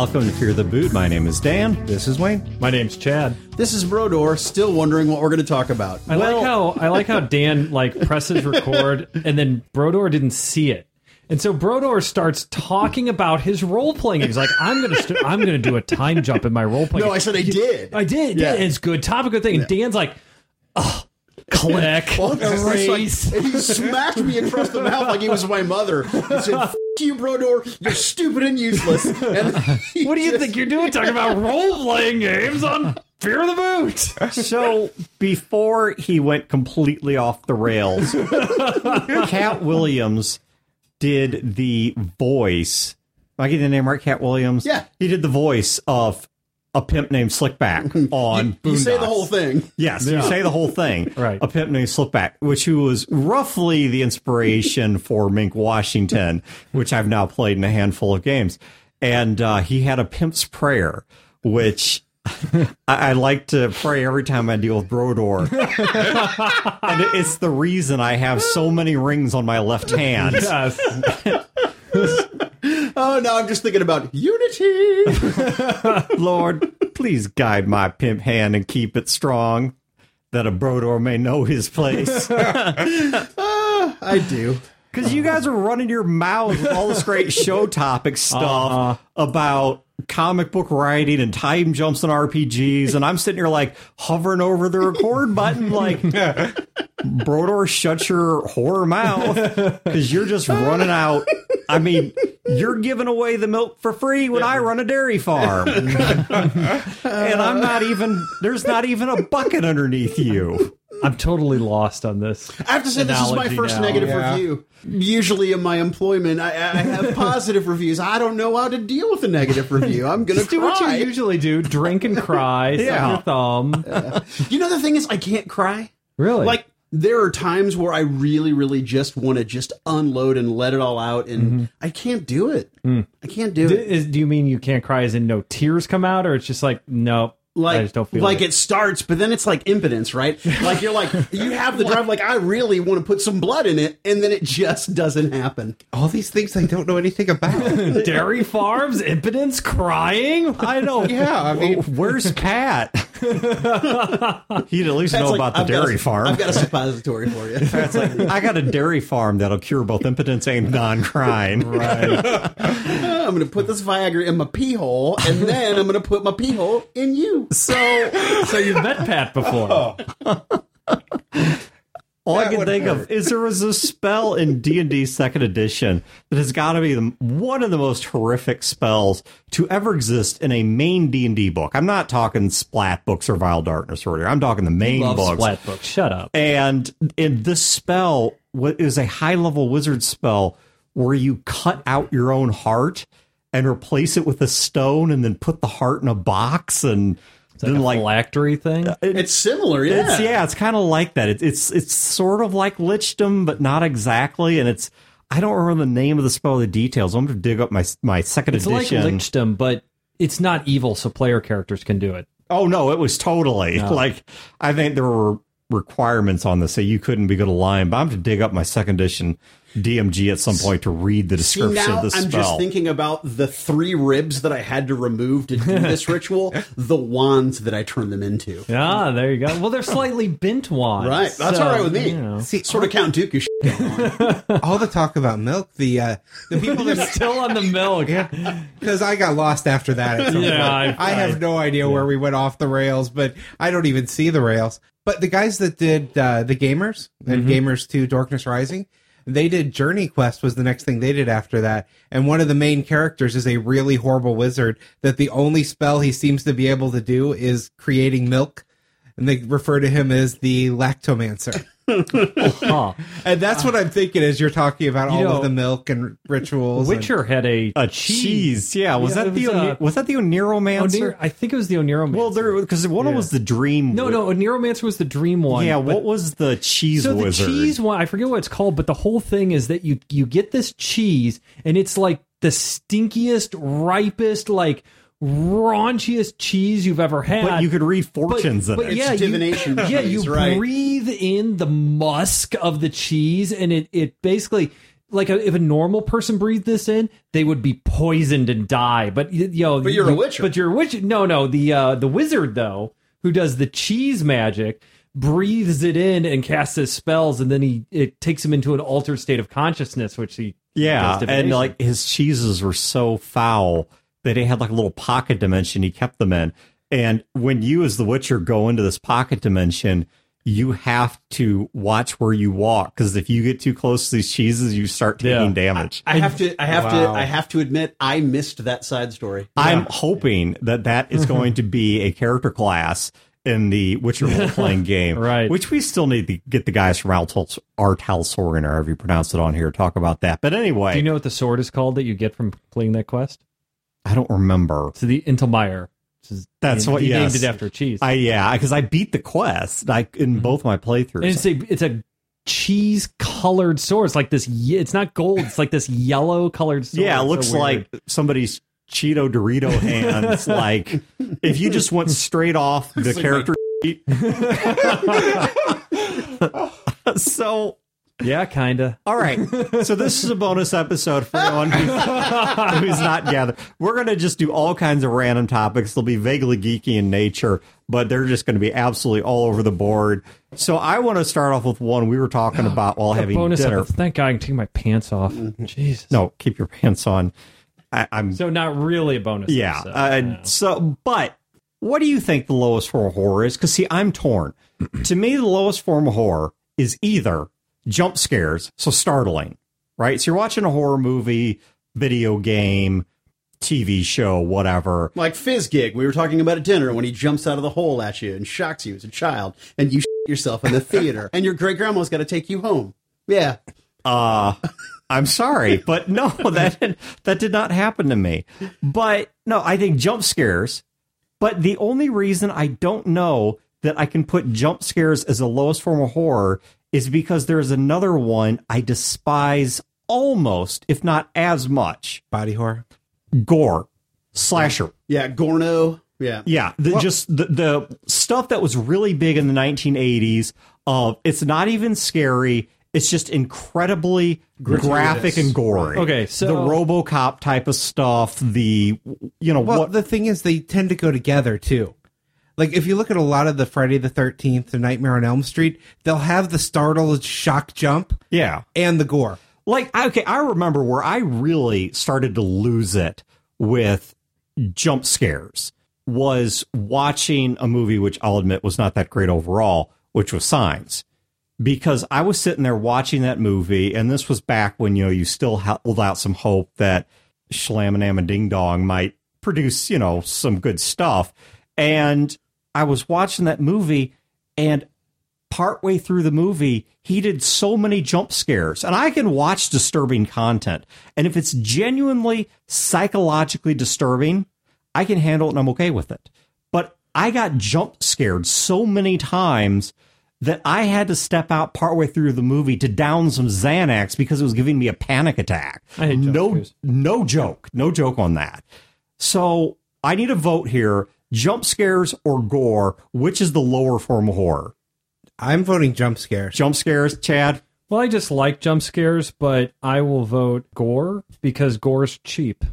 Welcome to Fear the Boot. My name is Dan. This is Wayne. My name's Chad. This is Brodeur, still wondering what we're going to talk about. I like how I like how Dan like presses record and then Brodeur didn't see it. And so Brodeur starts talking about his role playing. He's like, "I'm gonna, st- I'm gonna do a time jump in my role playing." No, I said I did. I did. Yeah. Yeah, it's good. Topic, good thing. And Dan's like, "Oh, click, Well, it's like- and he smacked me across the mouth like he was my mother. He said, F you, Brodeur. You're stupid and useless. And what do you just- think you're doing? Talking about role playing games on Fear of the Boot? So before he went completely off the rails, Katt Williams did the voice. Am I getting the name right? Katt Williams. Yeah. he did the voice of a pimp named Slickback on. You say the whole thing. Yes, you say the whole thing. Right. A pimp named Slickback, which was roughly the inspiration for Mink Washington, which I've now played in a handful of games. And uh, he had a pimp's prayer, which I, I like to pray every time I deal with Brodeur. and it's the reason I have so many rings on my left hand. Yes. Oh, now I'm just thinking about unity. Lord, please guide my pimp hand and keep it strong, that a Brodeur may know his place. Ah, I do. Because you guys are running your mouths with all this great show topic stuff uh-huh. about comic book writing and time jumps and RPGs, and I'm sitting here like hovering over the record button, like Brodeur, shut your whore mouth because you're just running out. I mean, you're giving away the milk for free when I run a dairy farm, and I'm not even. There's not even a bucket underneath you. I'm totally lost on this. I have to say, this is my first now. negative Yeah. review. Usually in my employment, I, I have positive reviews. I don't know how to deal with a negative review. I'm going to Do what you usually do: drink and cry, suck Yeah. your thumb. You know, the thing is, I can't cry. Really? Like, there are times where I really, really just want to just unload and let it all out, and mm-hmm. I can't do it. Mm. I can't do D- it. is, do you mean you can't cry as in no tears come out, or it's just like no? I Like, just don't feel like it. it starts, but then it's like impotence, right? Like you're like you have the drive, like I really want to put some blood in it, and then it just doesn't happen. All these things I don't know anything about. dairy farms, impotence, crying. I know. Yeah, I mean- where's Pat? He'd at least That's know like, about the I've dairy a- farm. I've got a suppository for you. It's like, I got a dairy farm that'll cure both impotence and non-crying. Right. I'm going to put this Viagra in my pee hole, and then I'm going to put my pee hole in you. So so you've met Pat before. all I can think hurt. of is there was a spell in D and D Second Edition that has got to be the, one of the most horrific spells to ever exist in a main D and D book. I'm not talking Splat books or Vile Darkness or whatever. I'm talking the main Love books. splat books. Shut up. And in this spell wa- is a high level wizard spell where you cut out your own heart and replace it with a stone and then put the heart in a box and then Like like a phylactery thing. It's similar, yeah. it's yeah, it's kind of like that. It's it's it's sort of like lichdom, but not exactly. And it's I don't remember the name of the spell, or the details. I'm going to dig up my my second It's like edition. lichdom, but it's not evil, so player characters can do it. oh no, it was totally like I think there were requirements on this, so you couldn't be good at lying. But I'm going to dig up my second edition DMG at some point to read the See, description now of the spell. I'm just thinking about the three ribs that I had to remove to do this ritual, the wands that I turned them into. Ah, there you go. Well, they're slightly bent wands. Right, that's so, all right with me. you know. See, Sort of Count Dooku shit going on. all the talk about milk, the uh, the people You're still on the milk. because I got lost after that. At some Yeah, point. I- I, have no idea where we went off the rails, but I don't even see the rails. But the guys that did uh, the gamers and Gamers Two Darkness Rising, they did JourneyQuest was the next thing they did after that, and one of the main characters is a really horrible wizard that the only spell he seems to be able to do is creating milk, and they refer to him as the lactomancer. Huh. And that's what I'm thinking as you're talking about all know, of the milk and rituals. and- Witcher had a a cheese, yeah. Was Yeah, that it the was, Oni- uh, was that the Oniromancer? Onir- I think it was the Oniromancer. well, there because one of them was the dream. no, no, Oniromancer was the dream one. Yeah, what was the cheese so wizard? the cheese one, I forget what it's called, but the whole thing is that you you get this cheese, and it's like the stinkiest, ripest, like raunchiest cheese you've ever had. but you could read But- fortunes in but it. yeah, divination You, yeah, you right. breathe in the musk of the cheese, and it it basically like a, if a normal person breathed this in, they would be poisoned and die. But y- you know, But you're a witcher. But you're a witcher. No, no. The uh, the wizard though, who does the cheese magic, breathes it in and casts his spells, and then he it takes him into an altered state of consciousness, which he Yeah, and like his cheeses were so foul that he had like a little pocket dimension he kept them in. And when you, as the Witcher, go into this pocket dimension, you have to watch where you walk because if you get too close to these cheeses, you start taking Yeah. damage. I have to. I have Wow. to. I have to admit, I missed that side story. I'm hoping that that is going to be a character class in the Witcher role playing game, Right. Which we still need to get the guys from Artal R. Talsorian, or however you pronounce it on here, talk about that. But anyway, Do you know what the sword is called that you get from completing that quest? I don't remember. It's the Intelmeyer. which That's he what- named yes. it after cheese. I yeah, because I beat the quest like in mm-hmm. both my playthroughs. and it's a it's a cheese colored sword. It's like this. It's not gold. It's like this yellow colored sword. yeah, it It's so looks like somebody's Cheeto Dorito hands. like if you just went straight off the character sheet. so yeah, kinda. all right, so this is a bonus episode for anyone who's, who's not gathered. We're going to just do all kinds of random topics. They'll be vaguely geeky in nature, but they're just going to be absolutely all over the board. So I want to start off with one we were talking about while having Bonus dinner. episode. Thank God I can take my pants off. Jesus. No, keep your pants on. I, I'm So not really a bonus. yeah. episode. Uh, No. So, but what do you think the lowest form of horror is? Because see, I'm torn. to me, the lowest form of horror is either jump scares, so startling, right? So you're watching a horror movie, video game, TV show, whatever. Like Fizzgig, we were talking about at dinner when he jumps out of the hole at you and shocks you as a child, and you yourself in the theater, and your great grandma's got to take you home. Yeah, Uh, I'm sorry, but no, that that did not happen to me. But no, I think jump scares. But the only reason I don't know that I can put jump scares as the lowest form of horror is because there's another one I despise almost, if not as much. Body horror. Gore, slasher. yeah, Gorno. Yeah, Yeah, the, just the, the stuff that was really big in the 1980s. Of uh, it's not even scary. It's just incredibly graphic and gory. Okay, so- the RoboCop type of stuff. The you know Well, what? the thing is, they tend to go together too. Like if you look at a lot of the Friday the Thirteenth, the Nightmare on Elm Street, they'll have the startled shock jump yeah, and the gore. like okay, I remember where I really started to lose it with jump scares was watching a movie which I'll admit was not that great overall, which was Signs. Because I was sitting there watching that movie, and this was back when you know you still held out some hope that Shalamanama Ding Dong might produce you know some good stuff, and I was watching that movie, and partway through the movie, he did so many jump scares. And I can watch disturbing content. And if it's genuinely psychologically disturbing, I can handle it and I'm okay with it. But I got jump scared so many times that I had to step out partway through the movie to down some Xanax because it was giving me a panic attack. No, no joke. No joke on that. So I need a vote here. Jump scares or gore, which is the lower form of horror? I'm voting jump scares. jump scares, Chad? Well, I just like jump scares, but I will vote gore because gore's cheap.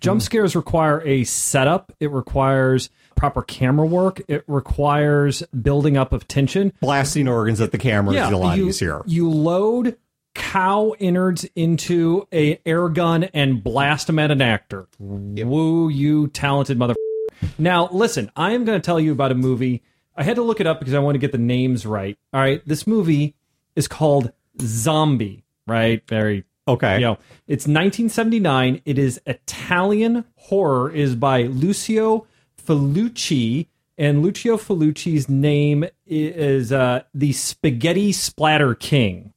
Jump hmm. scares require a setup. It requires proper camera work. It requires building up of tension. Blasting organs at the camera is a lot you, easier. You load cow innards into a air gun and blast them at an actor. Woo, you talented mother. Now, listen, I am going to tell you about a movie. I had to look it up because I want to get the names right. All right, this movie is called Zombie. Right, very Okay. you know, it's 1979. It is Italian horror. It is by Lucio Fulci, and Lucio Fulci's name is uh, the Spaghetti Splatter King.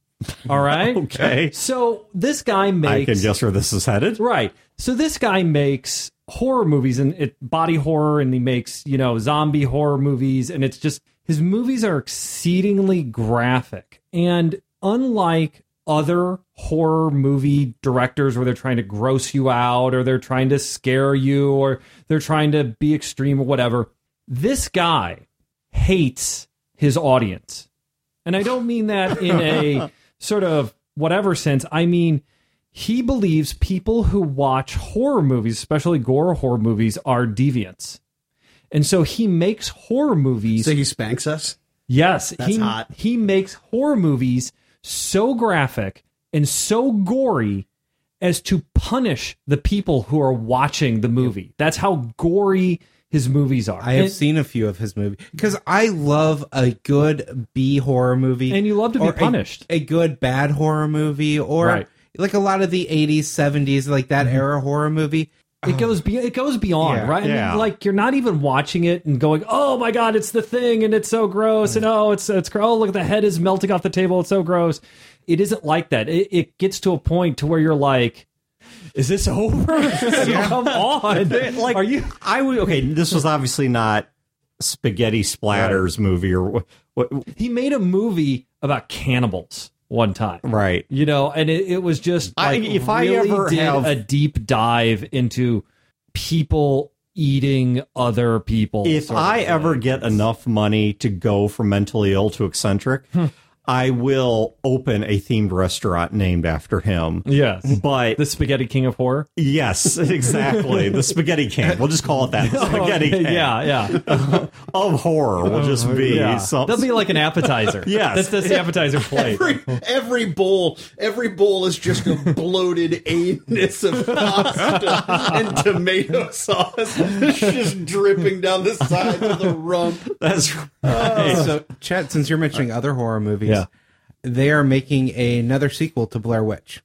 All right. Okay. So this guy makes. I can guess where this is headed. Right. So this guy makes horror movies and it body horror and he makes, you know, zombie horror movies and it's just his movies are exceedingly graphic. And unlike other horror movie directors where they're trying to gross you out or they're trying to scare you or they're trying to be extreme or whatever, this guy hates his audience. And I don't mean that in a sort of whatever sense. I mean, he believes people who watch horror movies, especially gore horror movies, are deviants. And so he makes horror movies. So he spanks us. yes, That's he hot. he makes horror movies so graphic and so gory as to punish the people who are watching the movie. That's how gory his movies are. I have And- seen a few of his movies because I love a good B horror movie, And you love to be or a- punished. A, good bad horror movie, or Right. Mm-hmm. like a lot of the '80s, '70s, like that era horror movie. It goes be- it goes beyond, Yeah. right? I mean, Yeah. like you're not even watching it and going, "Oh my god, it's the thing and it's so gross." And oh, it's it's gr- oh, look the head is melting off the table. It's so gross. It isn't like that. It, it gets to a point to where you're like, "Is this over? Come on!" like are you? I would okay. This was obviously not spaghetti splatters movie or what, what He made a movie about cannibals one time. right You know, and it, it was just I- like if I ever did have- a deep dive into people eating other people. if I ever get enough money to go from mentally ill to eccentric, hmm. I will open a themed restaurant named after him. yes, But the Spaghetti King of Horror. yes, exactly. the Spaghetti King. We'll just call it that. The Spaghetti King. yeah, yeah, Of horror will just oh, be yeah. some- That'll be like an appetizer. Yes. that's, that's the appetizer plate. Every, every bowl, every bowl is just a bloated anus of pasta and tomato sauce, It's just dripping down the sides of the rump. That's oh. Hey, so Chet, since you're mentioning other horror movies, Yeah. They are making another sequel to Blair Witch.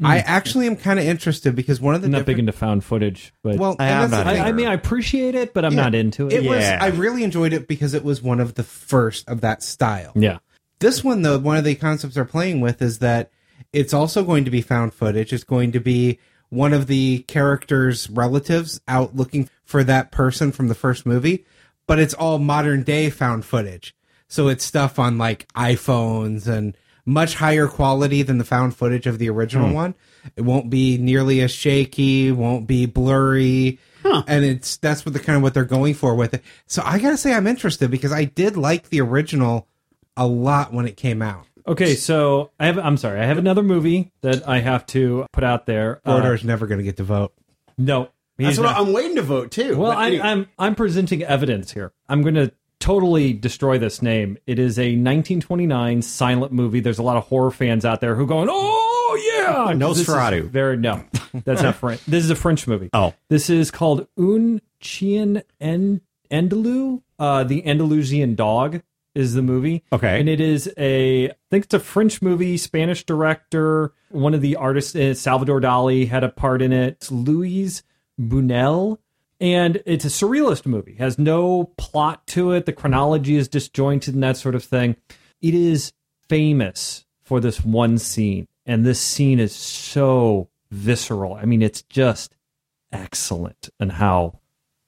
Hmm. I actually am kind of interested because one of the I'm not big into found footage, but well, I am not. I, I mean, I appreciate it, but I'm not into it. It was. Yeah. I really enjoyed it because it was one of the first of that style. yeah, This one, though, one of the concepts they're playing with is that it's also going to be found footage. It's going to be one of the characters' relatives out looking for that person from the first movie, but it's all modern day found footage. So it's stuff on like iPhones and much higher quality than the found footage of the original one. It won't be nearly as shaky, won't be blurry. And it's that's what the kind of what they're going for with it. So I gotta say I'm interested because I did like the original a lot when it came out. Okay, so I have. I'm sorry. I have another movie that I have to put out there. Uh, Brodeur's never going to get to vote. no, That's he's what. I'm waiting to vote too. Well, But I, anyway. I'm I'm presenting evidence here. I'm going to totally destroy this name. It is a 1929 silent movie. There's a lot of horror fans out there who going, "Oh yeah, Nosferatu. Very no, that's not French. This is a French movie. Oh. this is called Un Chien en Andalou. Uh, the Andalusian Dog is the movie. Okay. and it is a I think it's a French movie. Spanish director. One of the artists, uh, Salvador Dali, had a part in it. It's Luis Buñuel and it's a surrealist movie. Has no plot to it. The chronology is disjointed and that sort of thing. It is famous for this one scene. And this scene is so visceral. I mean it's just excellent and how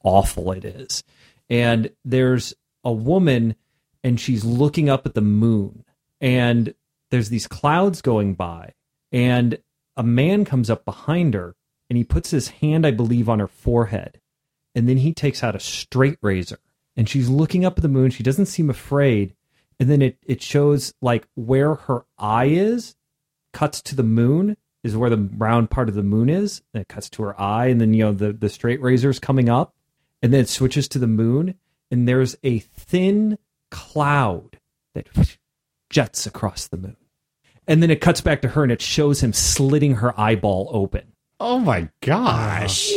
awful it is. And there's a woman and she's looking up at the moon. And there's these clouds going by. And a man comes up behind her and he puts his hand i believe on her forehead and then he takes out a straight razor. And she's looking up at the moon. She doesn't seem afraid. And then it, it shows like where her eye is cuts to the moon is where the round part of the moon is and it cuts to her eye and then you know the, the straight razor's coming up and then it switches to the moon and there's a thin cloud that jets across the moon. And then it cuts back to her and it shows him slitting her eyeball open. Oh my gosh.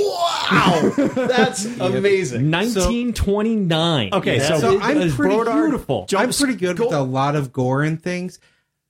Wow, that's amazing. 1929. Okay, That so I'm is pretty beautiful. I'm pretty good with a lot of gore and things.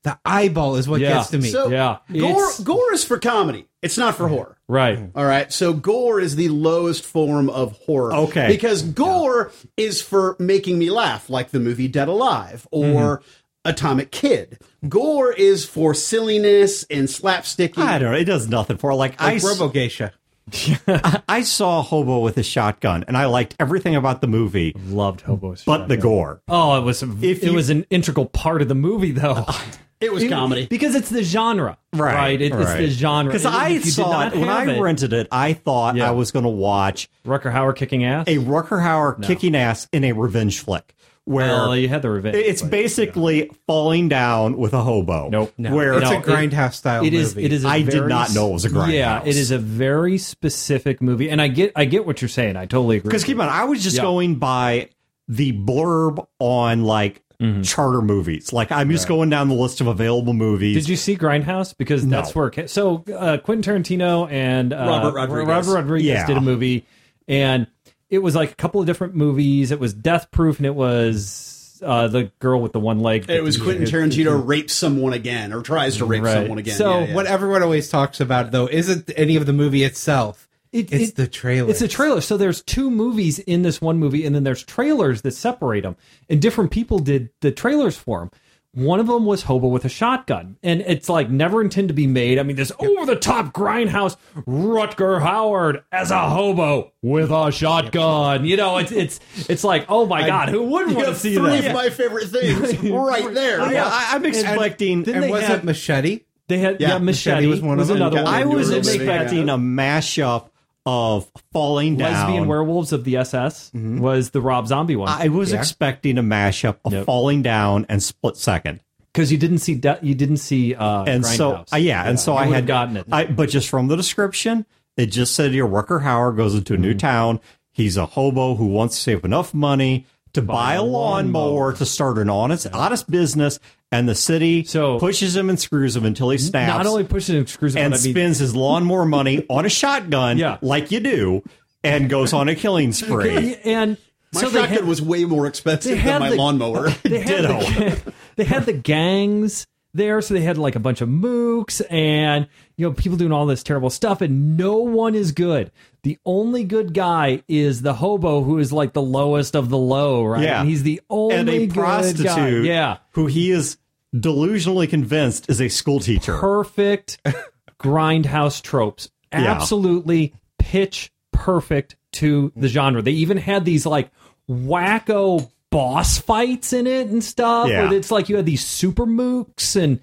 The eyeball is what Yeah. gets to me. So Yeah, gore, it's- gore is for comedy. It's not for horror. Right. All right. So gore is the lowest form of horror. Okay. Because gore is for making me laugh, like the movie Dead Alive or mm-hmm. Atomic Kid. Gore is for silliness and slapsticky. I don't know. It does nothing for like, I, like s- Robo Geisha. I saw hobo with a shotgun and I liked everything about the movie Loved Hobo's. but the gore. Oh, it was If it you- was an integral part of the movie though. It was comedy. because it's the genre, right? right? It, It's the genre. Because I if you did saw it when I rented it. I thought Yeah. I was going to watch Rutger Hauer kicking ass. a Rutger Hauer kicking ass in a revenge flick where Well, you had the revenge. it's but- basically falling down with a hobo. Nope. Where it's No, a grindhouse style It is. movie. It is. a I did not know it was a grindhouse. Yeah, it is a very specific movie, and I get. I get what you're saying. I totally agree. Because keep you. in mind, I was just Yeah. going by the blurb on like Mm-hmm. charter movies. Like I'm just going down the list of available movies. Did you see Grindhouse? Because that's where. So uh, Quentin Tarantino and uh, Robert Rodriguez. Robert Rodriguez Yeah. did a movie, and it was like a couple of different movies. It was Death Proof, and it was uh, the girl with the one leg. It was Quentin Tarantino rapes someone again or tries to rape Right. someone again. So Yeah, yeah. What everyone always talks about, though, isn't any of the movie itself. It- it's it- the trailer. It's a trailer. So there's two movies in this one movie, and then there's trailers that separate them. And different people did the trailers for them. One of them was Hobo with a shotgun, and it's like never intended to be made. I mean, this over the top grindhouse Rutger Hauer as a hobo with a shotgun. You know, it's it's it's like, oh my god, who wouldn't want to have see three that? of my favorite things right there. Oh, yeah, I, I'm expecting. Didn't and was have- it Machete? They had Yeah, yeah, Machete, Machete was one of them. another one. I was expecting yeah. a mashup of falling down. Lesbian Werewolves of the SS was the Rob Zombie one. I was Yeah. expecting a mashup of Nope. falling down and split second. because you didn't see de- you didn't see uh and so uh, yeah, and so you I had gotten it. I, but just from the description, it just said Rutger Hauer goes into a Mm-hmm. new town. He's a hobo who wants to save enough money to buy, a lawnmower to start an honest honest business, and the city So- pushes him and screws him until he snaps. not only pushes him and screws him, and but I mean, spends his lawnmower money on a shotgun, Yeah. like you do, and goes on a killing spree. and My so shotgun had, was way more expensive than my the- lawnmower. they had the, they had the gangs there, so they had like a bunch of mooks and you know people doing all this terrible stuff, and no one is good. The only good guy is the hobo, who is like the lowest of the low, right? Yeah. and he's the only and a good guy. prostitute, Yeah, who he is delusionally convinced is a school teacher. perfect grindhouse tropes. Yeah. Absolutely pitch perfect to the genre. They even had these like wacko boss fights in it and stuff. Yeah. It's like you had these super mooks and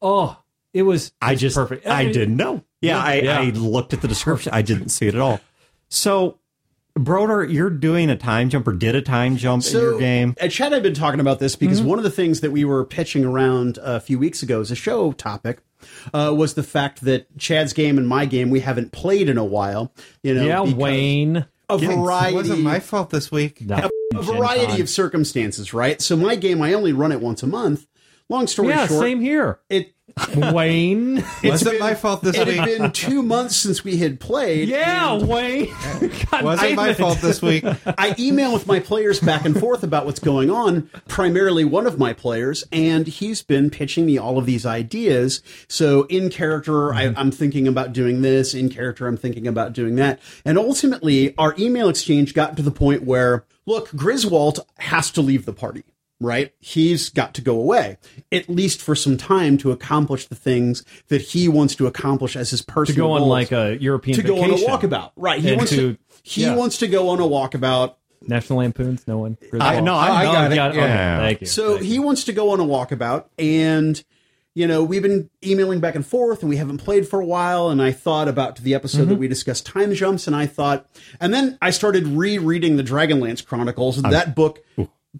oh, it was, I just perfect. I mean, didn't know. Yeah, I, Yeah. I looked at the description. I didn't see it at all. So, Brodeur, you're doing a time jump or did a time jump in your game. At Chad, I've been talking about this because Mm-hmm. one of the things that we were pitching around a few weeks ago as a show topic uh, was the fact that Chad's game and my game we haven't played in a while. You know, Yeah, Wayne. A It variety, wasn't my fault this week. No, a variety of circumstances, right? So my game, I only run it once a month. Long story Yeah, short, same here. it Wayne. Wasn't my fault this it week. It had been two months since we had played. yeah, Wayne. God Wasn't my it. fault this week. I email with my players back and forth about what's going on, primarily one of my players, and he's been pitching me all of these ideas. So in character, I, mm-hmm. I'm thinking about doing this. In character, I'm thinking about doing that. And ultimately, our email exchange got to the point where, look, Griswold has to leave the party. Right? He's got to go away, at least for some time to accomplish the things that he wants to accomplish as his personal To go on goals like a European to go on a walkabout. Right. He And wants to, to- he yeah. wants to go on a walkabout National Lampoons. No one. I no, I, I know. got it. Okay, Yeah. thank you. So he wants to go on a walkabout, and you know we've been emailing back and forth, and we haven't played for a while. And I thought about the episode Mm-hmm. that we discussed time jumps, and I thought, and then I started rereading the Dragonlance Chronicles, and that book.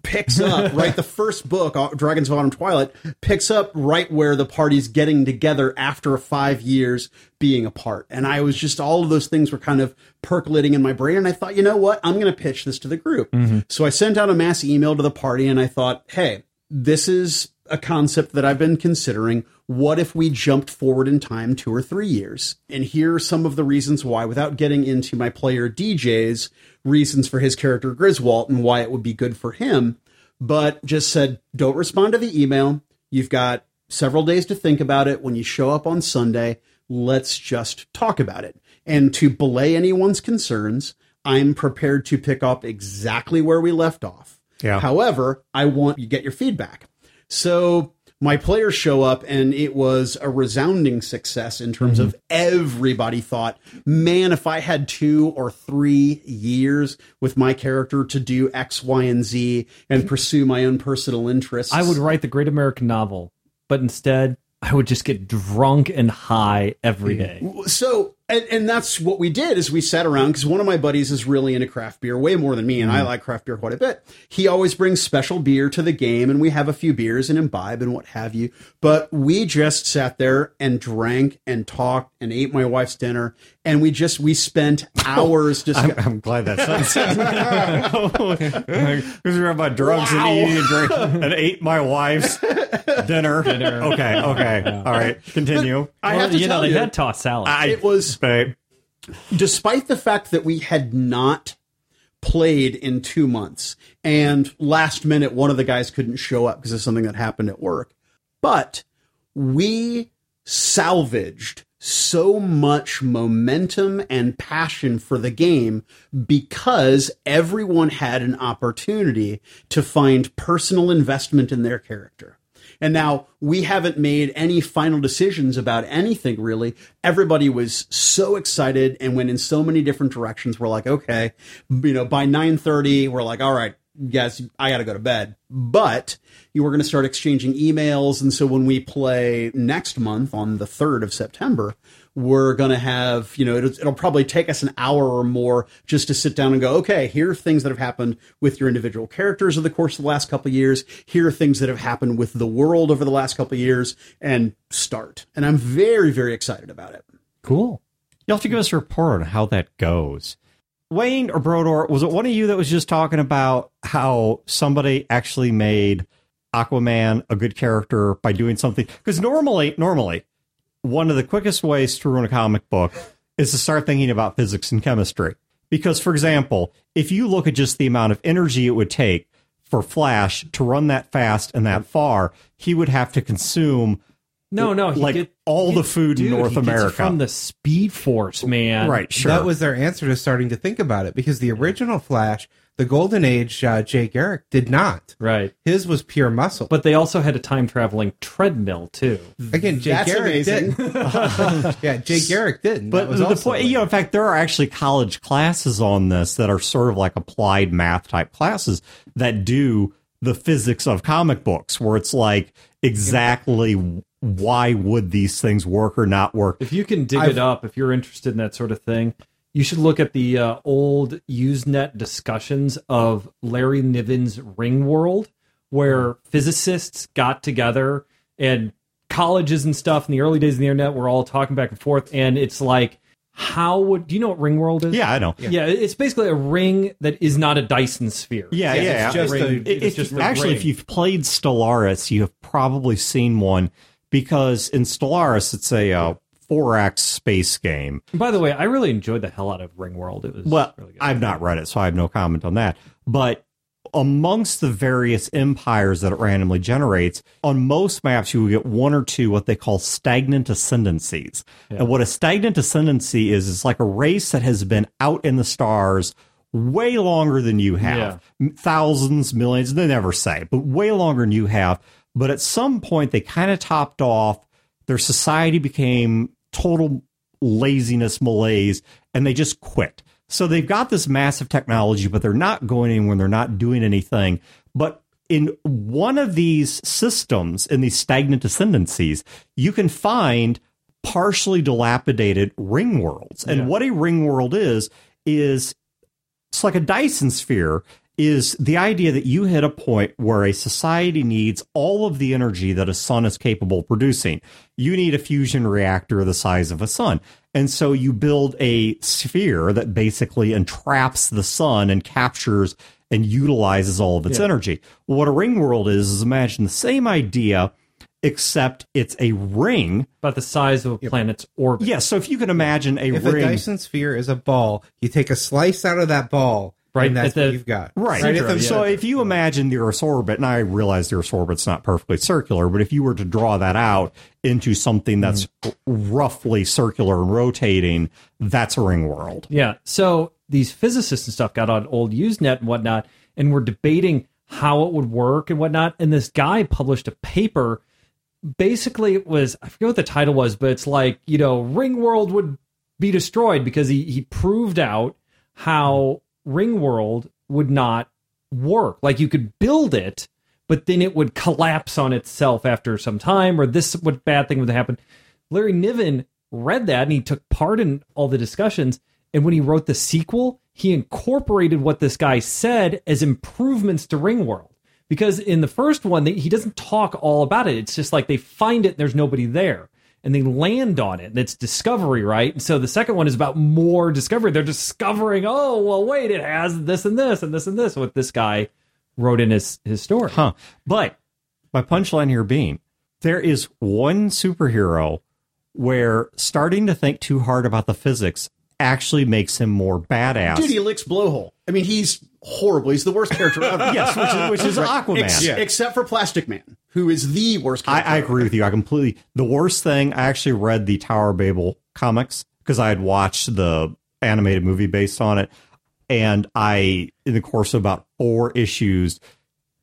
Picks up right. The first book, uh, Dragons of Autumn Twilight, picks up right where the party's getting together after five years being apart. And I was just all of those things were kind of percolating in my brain. And I thought, you know what? I'm going to pitch this to the group. So I sent out a mass email to the party, and I thought, hey, this is a concept that I've been considering. What if we jumped forward in time two or three years? And here are some of the reasons why, without getting into my player DJ's reasons for his character Griswold and why it would be good for him, but just said, don't respond to the email. You've got several days to think about it. When you show up on Sunday, let's just talk about it. And to belay anyone's concerns, I'm prepared to pick up exactly where we left off. Yeah. However, I want you to get your feedback. So my players show up and it was a resounding success in terms of mm-hmm. everybody thought, man, if I had two or three years with my character to do X, Y, and Z and pursue my own personal interests. I would write the great American novel, but instead I would just get drunk and high every mm. day. So and, and that's what we did is we sat around because one of my buddies is really into craft beer way more than me and i mm-hmm. like craft beer quite a bit he always brings special beer to the game and we have a few beers and imbibe and what have you but we just sat there and drank and talked and ate my wife's dinner and we just we spent hours just I'm, I'm glad that's because we're about drugs Wow. and eating and drinking and ate my wife's dinner. Dinner. Okay, okay, all right. Continue. i Well, have to you know, tell they you had tossed salad. I, it was despite the fact that we had not played in two months and last minute one of the guys couldn't show up because of something that happened at work but we salvaged so much momentum and passion for the game because everyone had an opportunity to find personal investment in their character. And now we haven't made any final decisions about anything really. Everybody was so excited and went in so many different directions. We're like, okay, you know, by 9:30, we're like, all right, guys, I got to go to bed. But you were going to start exchanging emails and so when we play next month on the 3rd of September, we're going to have, you know, it'll, it'll probably take us an hour or more just to sit down and go, okay, here are things that have happened with your individual characters over the course of the last couple of years. Here are things that have happened with the world over the last couple of years and start. And I'm very, very excited about it. cool. You'll have to give us a report on how that goes. Wayne or Brodeur, was it one of you that was just talking about how somebody actually made Aquaman a good character by doing something? Because normally, normally, one of the quickest ways to ruin a comic book is to start thinking about physics and chemistry. Because, for example, if you look at just the amount of energy it would take for Flash to run that fast and that far, he would have to consume No, no, he like get- all he- the food dude, in North he gets it America. from the Speed Force, man. right, sure. That was their answer to starting to think about it because the original Flash, the Golden Age, uh, Jay Garrick did not. right. His was pure muscle. But they also had a time traveling treadmill too. again, Jay That's Garrick amazing. didn't. yeah, Jay Garrick didn't. But That was the point, like- you know, in fact, there are actually college classes on this that are sort of like applied math type classes that do the physics of comic books, where it's like exactly why would these things work or not work. If you can dig I've- it up, if you're interested in that sort of thing, you should look at the uh, old Usenet discussions of Larry Niven's Ringworld, where physicists got together and colleges and stuff in the early days of the internet were all talking back and forth. And it's like, how would do you know what Ringworld is? Yeah, I know. yeah. It's basically a ring that is not a Dyson sphere. Yeah, Yeah, yeah. it's just ring. a- If- It's if- just actually, ring. if you've played Stellaris, you have probably seen one because in Stellaris, it's a uh, 4X space game. By the way, I really enjoyed the hell out of Ringworld. It was Well, really good. I've not read it, so I have no comment on that. But amongst the various empires that it randomly generates, on most maps you will get one or two what they call stagnant ascendancies. And what a stagnant ascendancy is, is like a race that has been out in the stars way longer than you have. M- Thousands, millions, they never say, but way longer than you have. But at some point they kind of topped off. Their society became total laziness malaise and they just quit. So they've got this massive technology, but they're not going anywhere. They're not doing anything. But in one of these systems, in these stagnant ascendancies, you can find partially dilapidated ring worlds. And what a ring world is, is it's like a Dyson sphere is the idea that you hit a point where a society needs all of the energy that a sun is capable of producing. You need a fusion reactor the size of a sun. And so you build a sphere that basically entraps the sun and captures and utilizes all of its energy. what a ring world is, is imagine the same idea, except it's a ring. about the size of a planet's orbit. Yeah, so if you can imagine a if a ring. Dyson sphere is a ball, you take a slice out of that ball, Right, And that's the- what you've got. Right. at Center, the- yeah. So if you imagine the Earth's orbit, and I realize the Earth's orbit's not perfectly circular, but if you were to draw that out into something that's mm. roughly circular and rotating, that's a ring world. Yeah. So these physicists and stuff got on old Usenet and whatnot, and were debating how it would work and whatnot. And this guy published a paper. Basically, it was I forget what the title was, but it's like you know, Ringworld would be destroyed because he he proved out how Ringworld would not work. Like you could build it, but then it would collapse on itself after some time, or this what bad thing would happen. Larry Niven read that and he took part in all the discussions. And when he wrote the sequel, he incorporated what this guy said as improvements to Ringworld. Because in the first one, he doesn't talk all about it. It's just like they find it there's nobody there. And they land on it. And it's discovery, right? And so the second one is about more discovery. They're discovering, oh, well, wait, it has this and this and this and this, what this guy wrote in his, his story. Huh. But my punchline here being there is one superhero where starting to think too hard about the physics actually makes him more badass. Dude, he licks blowhole. I mean, he's horrible. He's the worst character ever. yes, which is, which is Aquaman. Ex- Except for Plastic Man, who is the worst I. I agree with you. I completely. The worst thing, I actually read the Tower of Babel comics because I had watched the animated movie based on it. And I, in the course of about four issues,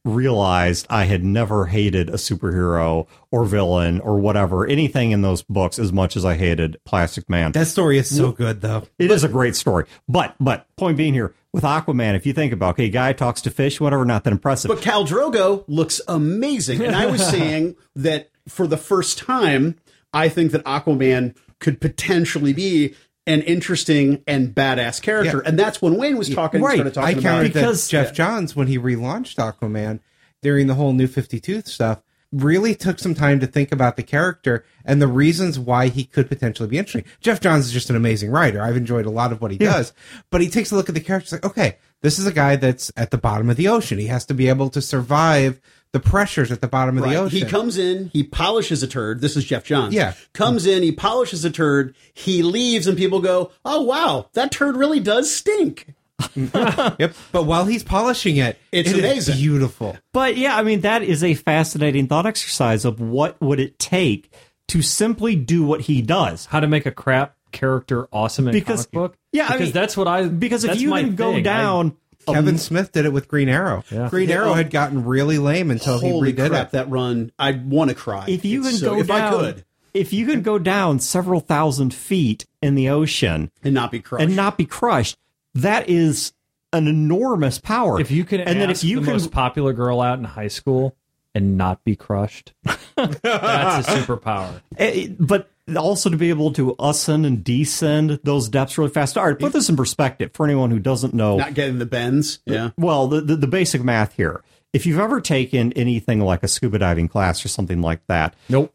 realized I had never hated a superhero or villain or whatever, anything in those books as much as I hated Plastic Man. That story is so good, though. It is a great story. But, but, point being here, with Aquaman, if you think about, okay, guy talks to fish, whatever, not that impressive. But Khal Drogo looks amazing. And I was saying that for the first time, I think that Aquaman could potentially be an interesting and badass character. Yeah. And that's when Wayne was talking, Right. started talking I about countered Because- that Geoff Johns, when he relaunched Aquaman during the whole New 52 stuff, really took some time to think about the character and the reasons why he could potentially be interesting. Geoff Johns is just an amazing writer. I've enjoyed a lot of what he does, but he takes a look at the character. Like, okay, this is a guy that's at the bottom of the ocean. He has to be able to survive the pressures at the bottom of the ocean. He comes in, he polishes a turd. This is Geoff Johns. Yeah. Comes in, he polishes a turd, he leaves, and people go, Oh wow, that turd really does stink. Yep. But while he's polishing it, It's it is amazing. beautiful. But yeah, I mean that is a fascinating thought exercise of what would it take to simply do what he does. How to make a crap character awesome in Because- comic book? yeah, I because mean, that's what I Because if you can go thing. I- down, Kevin Smith did it with Green Arrow. Yeah. Green Arrow had gotten really lame until Holy he redid crap, it. that run. I'd want to cry. if you can so- go if down, I could if you can go down several thousand feet in the ocean and not be crushed. and not be crushed, that is an enormous power. if you can and then if you the can most popular girl out in high school and not be crushed, that's a superpower. Eh, but also to be able to ascend and descend those depths really fast. All right, put this in perspective for anyone who doesn't know. not getting the bends. Yeah. well, the, the, the basic math here. If you've ever taken anything like a scuba diving class or something like that, Nope.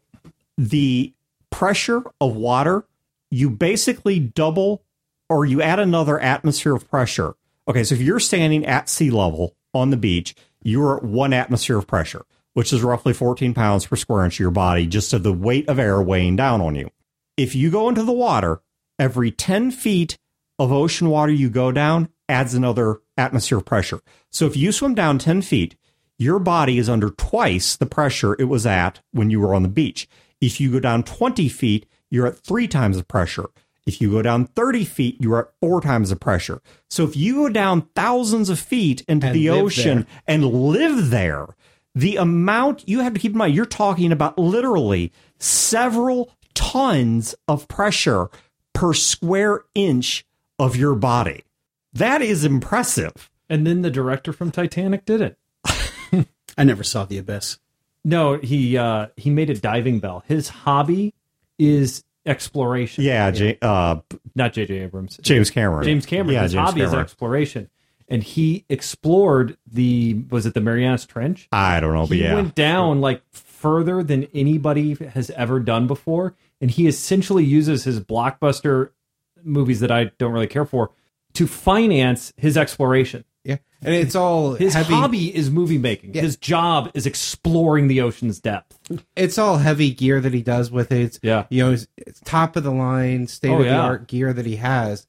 the pressure of water, you basically double or you add another atmosphere of pressure. Okay, so if you're standing at sea level on the beach, you're at one atmosphere of pressure, which is roughly 14 pounds per square inch of your body, just of the weight of air weighing down on you. If you go into the water, every 10 feet of ocean water you go down adds another atmosphere of pressure. So if you swim down 10 feet, your body is under twice the pressure it was at when you were on the beach. If you go down 20 feet, you're at three times the pressure. If you go down 30 feet, you're at four times the pressure. So if you go down thousands of feet into And the ocean there. and live there, the amount you have to keep in mind, you're talking about literally several tons of pressure per square inch of your body. That is impressive. And then the director from Titanic did it. I never saw the abyss. No, he uh, he made a diving bell. His hobby is exploration. Yeah, J- uh, not J.J. Abrams. James Cameron. James Cameron. Yeah, His James hobby is exploration, and he explored the was it the Marianas Trench? I don't know, but yeah. went down like further than anybody has ever done before, and he essentially uses his blockbuster movies that I don't really care for to finance his exploration. Yeah, and it's all His heavy. hobby is movie making. His job is exploring the ocean's depth. It's all heavy gear that he does with it. It's, Yeah. you know, it's, it's top of the line, state of the oh, yeah. art gear that he has,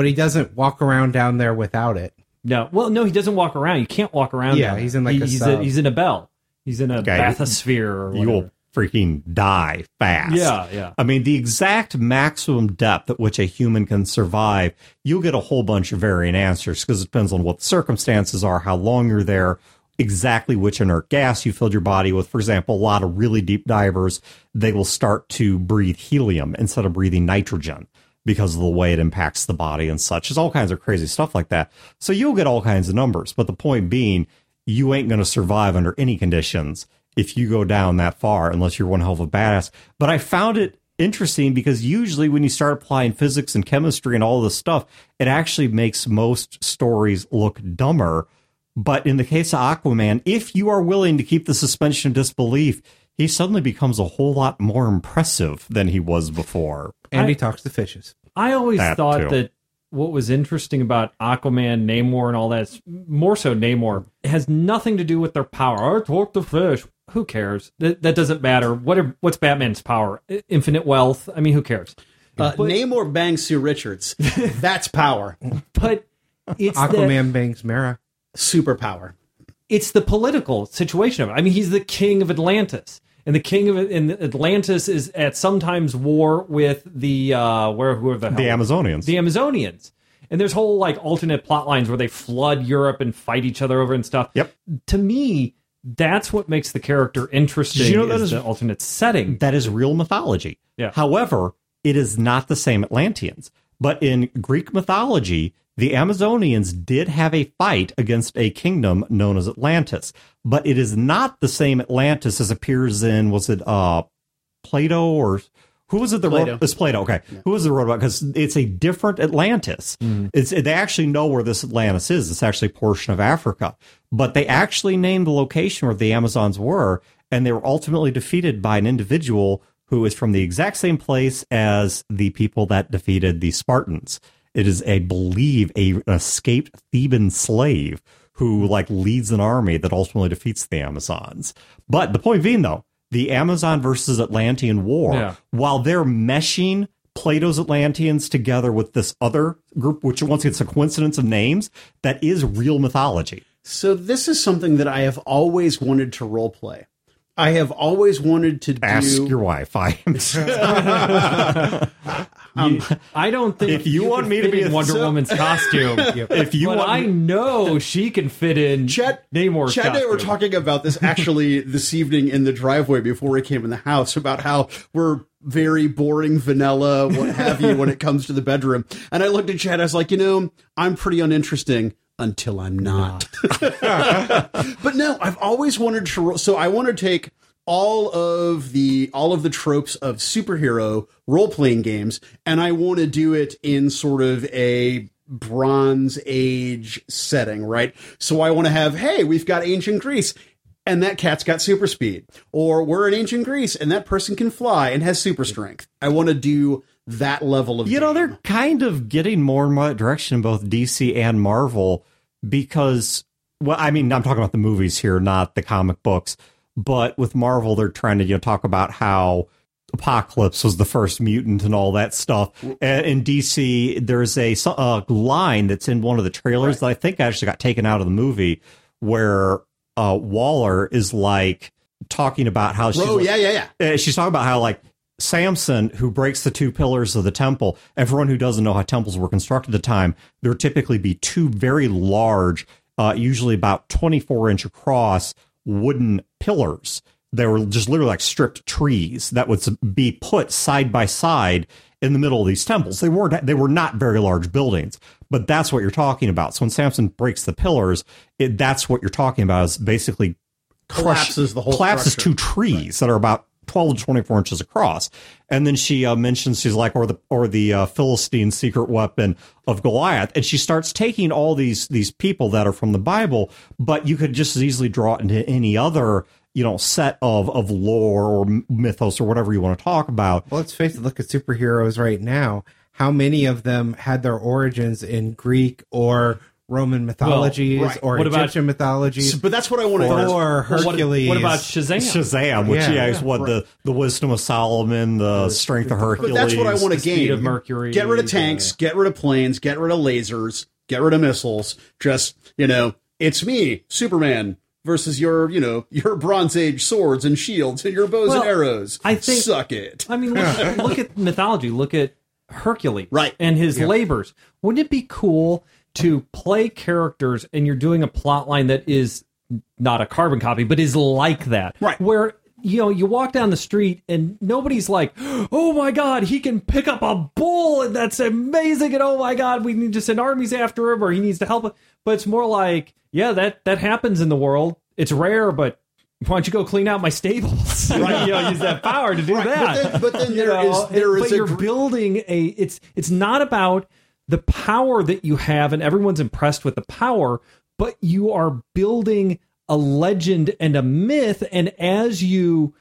but he doesn't walk around down there without it. No, well, no, he doesn't walk around. You can't walk around. Yeah, down there. he's in like He- a he's, sub. he's in a bell. He's in a Okay. bathysphere or you will freaking die fast. Yeah, yeah. I mean, the exact maximum depth at which a human can survive, you'll get a whole bunch of varying answers because it depends on what the circumstances are, how long you're there, exactly which inert gas you filled your body with. For example, a lot of really deep divers, they will start to breathe helium instead of breathing nitrogen because of the way it impacts the body and such. There's all kinds of crazy stuff like that. So you'll get all kinds of numbers. But the point being, you ain't going to survive under any conditions if you go down that far unless you're one hell of a badass. But I found it interesting because usually when you start applying physics and chemistry and all this stuff, it actually makes most stories look dumber. But in the case of Aquaman, if you are willing to keep the suspension of disbelief, he suddenly becomes a whole lot more impressive than he was before. And I- he talks to fishes. I always That thought too. that what was interesting about Aquaman, Namor, and all that, more so Namor, has nothing to do with their power. I talk to fish. Who cares? That, that doesn't matter. What are, what's Batman's power? Infinite wealth. I mean, who cares? Uh, Namor bangs Sue Richards. That's power. But it's the, Aquaman bangs Mara. Superpower. it's the political situation of it. I mean, he's the king of Atlantis. And the king of and Atlantis is at sometimes war with the uh where who are the The Amazonians. the Amazonians. And there's whole like alternate plot lines where they flood Europe and fight each other over and stuff. Yep. To me, that's what makes the character interesting. You know that is is- the alternate setting. that is real mythology. Yeah. However, it is not the same Atlanteans. But in Greek mythology, the Amazonians did have a fight against a kingdom known as Atlantis. But it is not the same Atlantis as appears in was it uh Plato or who was it The Plato. wrote it's Plato, okay. Who was it wrote about? Because it's a different Atlantis. It's they actually know where this Atlantis is. It's actually a portion of Africa. But they actually named the location where the Amazons were, and they were ultimately defeated by an individual who is from the exact same place as the people that defeated the Spartans. It is, I believe, a an escaped Theban slave who like leads an army that ultimately defeats the Amazons. But the point being, though, the Amazon versus Atlantean war, Yeah. while they're meshing Plato's Atlanteans together with this other group, which once again, it's a coincidence of names, that is real mythology. So this is something that I have always wanted to role play. I have always wanted to do. Ask your wife. I am um, I don't think If you want can me to be in a- Wonder so- Woman's costume. if you but want I know she can fit in Chet, Namor's Chet and I were talking about this actually this evening in the driveway before we came in the house about how we're very boring, vanilla, what have you, when it comes to the bedroom. And I looked at Chad, I was like, you know, I'm pretty uninteresting until I'm not. but no, I've always wanted to. ro- So I want to take all of the all of the tropes of superhero role playing games, and I want to do it in sort of a Bronze Age setting, right? So I want to have, hey, we've got ancient Greece. And that cat's got super speed. Or we're in ancient Greece and that person can fly and has super strength. I want to do that level of You know, they're kind of getting more more that direction in both DC and Marvel because, well, I mean, I'm talking about the movies here, not the comic books. But with Marvel, they're trying to you know talk about how Apocalypse was the first mutant and all that stuff. And in DC, there's a, a line that's in one of the trailers that I think actually got taken out of the movie where uh, Waller is like talking about how she's Oh, like- yeah, yeah, yeah. uh, she's talking about how like Samson, who breaks the two pillars of the temple. Everyone who doesn't know how temples were constructed at the time, there would typically be two very large, uh, usually about 24 inch across wooden pillars. They were just literally like stripped trees that would be put side by side in the middle of these temples. They weren't they were not very large buildings, but that's what you're talking about. So when Samson breaks the pillars, it, that's what you're talking about is basically Collapses the whole collapses structure. two trees that are about 12 to 24 inches across and then she uh, mentions she's like or the or the uh, philistine secret weapon of goliath and she starts taking all these these people that are from the bible but you could just as easily draw it into any other you know set of of lore or mythos or whatever you want to talk about Well, let's face it. Look at superheroes right now. How many of them had their origins in Greek or Roman mythologies right. or What about- Egyptian mythologies But that's what I want to or do. Well, what, Hercules? what about Shazam? Shazam, which Yeah. yeah, is what the the wisdom of Solomon, the strength of Hercules. But that's what I want to the speed gain. of Mercury, Get rid of uh, tanks, get rid of planes, get rid of lasers, get rid of missiles. Just, you know, it's me, Superman, versus your, you know, your Bronze Age swords and shields and your bows Well, and arrows. I think- Suck it. I mean, look, look at mythology. Look at Hercules, Right. and his labors. Wouldn't it be cool to play characters and you're doing a plot line that is not a carbon copy, but is like that, Right. Where you know you walk down the street and nobody's like, "Oh my god, he can pick up a bull and that's amazing!" And oh my god, we need to send armies after him, or he needs to help. But it's more like, yeah, that that happens in the world. It's rare, but why don't you go clean out my stables? right, you know, use that power to do that. But then, but then You there is know, there but a you're gr- building a. It's it's not about the power that you have, and everyone's impressed with the power, but you are building a legend and a myth, and as you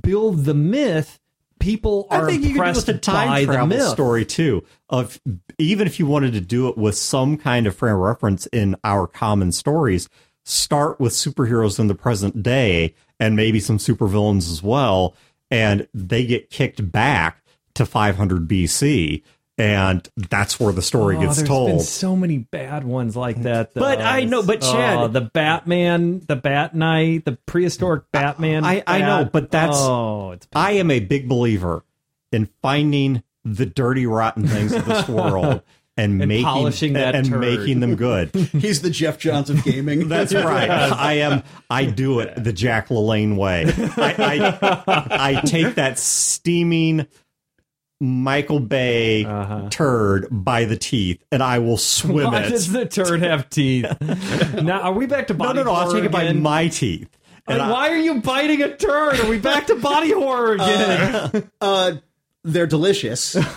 build the myth, people are I think you could do impressed with a time by the travel myth. story too. Of even if you wanted to do it with some kind of frame of reference in our common stories, start with superheroes in the present day and maybe some supervillains as well, and they get kicked back to 500 BC, and that's where the story Oh, gets there's told. been so many bad ones like that. But. I know- but oh, Chad- Oh, the Batman, the Bat Knight, the prehistoric Batman. I- I know, Bat- but that's- oh, it's I am a big believer in finding the dirty, rotten things of this world. And, making polishing that and turd. making them good. he's the Geoff Johns of gaming. That's right. I am. I do it the Jack LaLanne way. I, I, I take that steaming Michael Bay uh-huh. turd by the teeth, and I will swim Why it. does the turd have teeth? now, are we back to no, body no, no. I'll horror take it by my teeth. And Like, I- why are you biting a turd? Are we back to body horror uh, again? uh, they're delicious.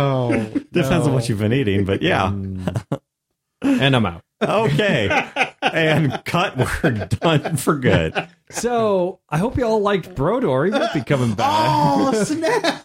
Oh, depends on what you've been eating, but yeah. Mm. and I'm out. Okay. and cut. We're done for good. So I hope you all liked Brodeur. He might be coming back. oh snap!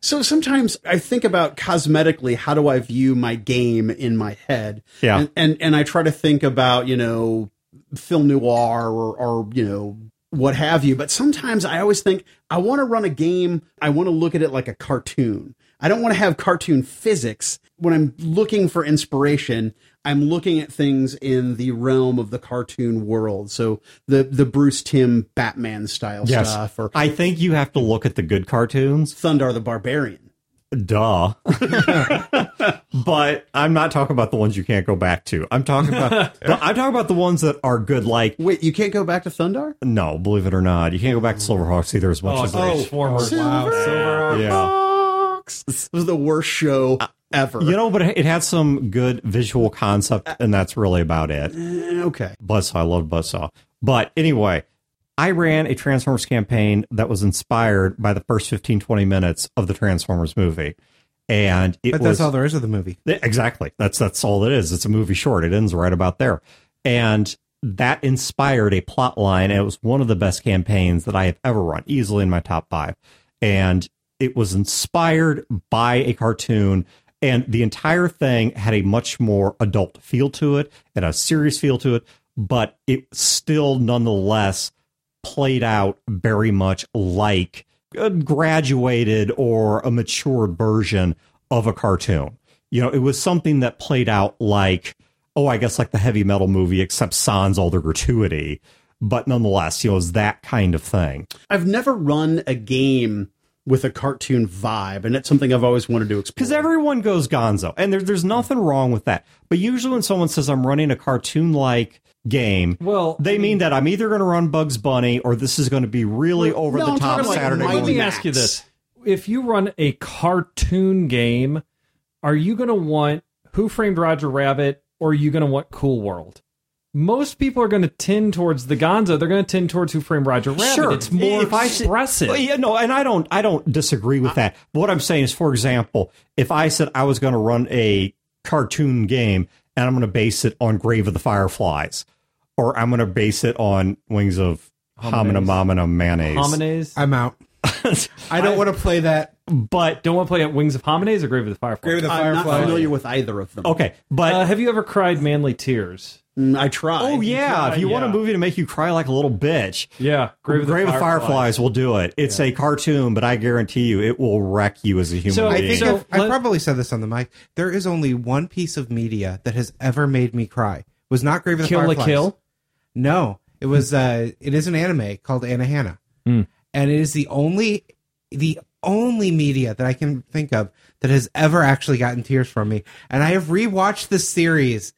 so sometimes I think about cosmetically, how do I view my game in my head? Yeah. and and, and I try to think about you know film noir or, or you know what have you. But sometimes I always think I want to run a game. I want to look at it like a cartoon. I don't want to have cartoon physics. When I'm looking for inspiration, I'm looking at things in the realm of the cartoon world. So the the Bruce Timm Batman style Yes. stuff, or I think you have to look at the good cartoons. Thundarr the Barbarian. Duh. but I'm not talking about the ones you can't go back to. I'm talking about I'm talking about the ones that are good like Wait, you can't go back to Thundarr? no, believe it or not. You can't go back to Silverhawks either as much oh, as oh, they former. wow. Yeah. This was the worst show ever. You know, but it had some good visual concept, and that's really about it. Eh, okay. Buzzsaw, I love Buzzsaw. But anyway, I ran a Transformers campaign that was inspired by the first 15, 20 minutes of the Transformers movie. And it but was that's all there is of the movie. Exactly. That's that's all it is. It's a movie short. It ends right about there. And that inspired a plot line. And it was one of the best campaigns that I have ever run, easily in my top five. And it was inspired by a cartoon. And the entire thing had a much more adult feel to it and a serious feel to it, but it still nonetheless played out very much like a graduated or a matured version of a cartoon. You know, it was something that played out like, oh, I guess like the heavy metal movie, except sans all the gratuity. But nonetheless, you know, it was that kind of thing. I've never run a game with a cartoon vibe, and it's something I've always wanted to explore. Because everyone goes gonzo, and there, there's nothing wrong with that. But usually, when someone says I'm running a cartoon like game, Well, they mean that I'm either going to run Bugs Bunny or this is going to be really Well, over no, the I'm top talking like Saturday Let me. Max. ask you this: If you run a cartoon game, are you going to want Who Framed Roger Rabbit, or are you going to want Cool World? Most people are going to tend towards the Gonzo. They're going to tend towards Who Framed Roger Rabbit. Sure, it's more If I expressive. Well, yeah, no, and I don't, I don't disagree with uh, that. But what I'm saying is, for example, if I said I was going to run a cartoon game and I'm going to base it on Grave of the Fireflies, or I'm going to base it on Wings of Homina Momina Mayonnaise, Honneamise. I'm out. I don't want to play that. But Don't want to play at Wings of Honneamise or Grave of the Firefly. Grave of the I'm not Firefly. familiar with either of them. okay, but Uh, have you ever cried manly tears? Mm, I tried. oh yeah, if you want a movie to make you cry like a little bitch, Yeah, Grave of the Grave Fireflies. Fireflies will do it. It's a cartoon, but I guarantee you, it will wreck you as a human So- I being. think So, I've, I've probably said this on the mic. There is only one piece of media that has ever made me cry. It was not Grave of the Kill la Fireflies. Kill. No, it was. Uh, it is an anime called Anohana, and it is the only, the only media that I can think of that has ever actually gotten tears from me. And I have rewatched the series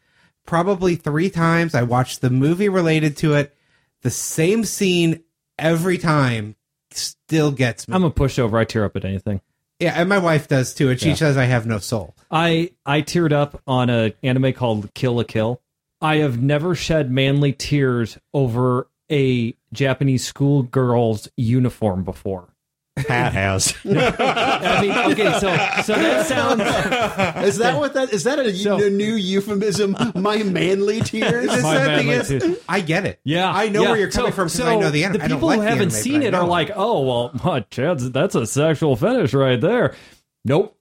probably three times. I watched the movie related to it. The same scene every time still gets me. I'm a pushover. I tear up at anything. yeah, and my wife does too, and she says I have no soul. I I teared up on an anime called Kill la Kill. I have never shed manly tears over a Japanese schoolgirl's uniform before. Pat has. I mean, okay, so so that sounds Is that what that is? That a, So- a new euphemism? My manly tears. The My sad thing manly is, too. I get it. Yeah, I know yeah. where you're coming So- from because so I know the anime. The I don't people like who the haven't anime, seen I it are like, "Oh, well, huh, Chad's that's a sexual fetish right there." Nope,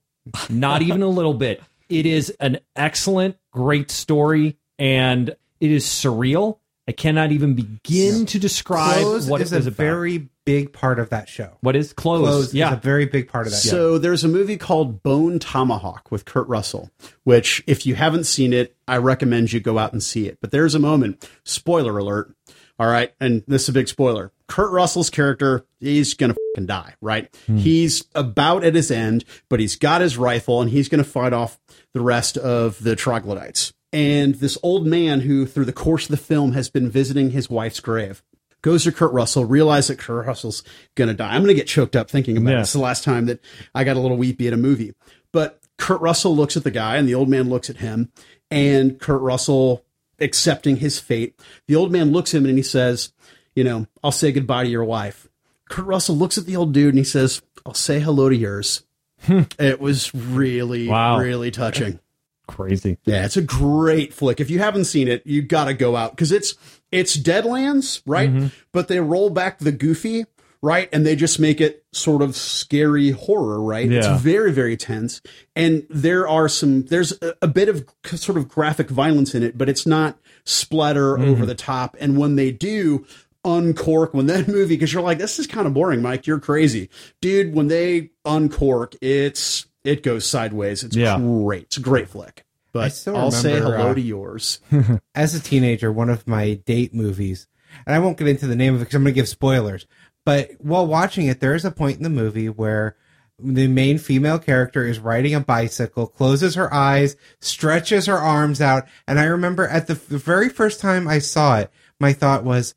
not even a little bit. It is an excellent, great story, and it is surreal. I cannot even begin to describe Clothes what is it a about. very big part of that show. what is clothes? Clothes yeah, is a very big part of that show. So there's a movie called Bone Tomahawk with Kurt Russell, which if you haven't seen it, I recommend you go out and see it. But there's a moment, spoiler alert. All right, and this is a big spoiler. Kurt Russell's character, he's gonna fucking die, right? Hmm. He's about at his end, but he's got his rifle and he's gonna fight off the rest of the troglodytes. And this old man who, through the course of the film, has been visiting his wife's grave goes to Kurt Russell, realizes that Kurt Russell's gonna die. I'm gonna get choked up thinking about Yeah. it. It's the last time that I got a little weepy at a movie. But Kurt Russell looks at the guy and the old man looks at him and Kurt Russell accepting his fate. The old man looks at him and he says, you know, I'll say goodbye to your wife. Kurt Russell looks at the old dude and he says, I'll say hello to yours. Hmm. it was really, Wow. really touching. Crazy. Yeah, it's a great flick. If you haven't seen it, you got to go out because it's it's Deadlands, right? Mm-hmm. But they roll back the goofy, right, and they just make it sort of scary horror, right? Yeah. It's very very tense, and there are some there's a, a bit of sort of graphic violence in it, but it's not splatter Mm-hmm. over the top. And when they do uncork when that movie because you're like this is kind of boring mike you're crazy dude when they uncork it's it goes sideways it's Yeah. great it's a great flick I but still I'll say hello uh, to yours. as a teenager, one of my date movies, and I won't get into the name of it because I'm going to give spoilers. But while watching it, there is a point in the movie where the main female character is riding a bicycle, closes her eyes, stretches her arms out, and I remember at the, the very first time I saw it, my thought was,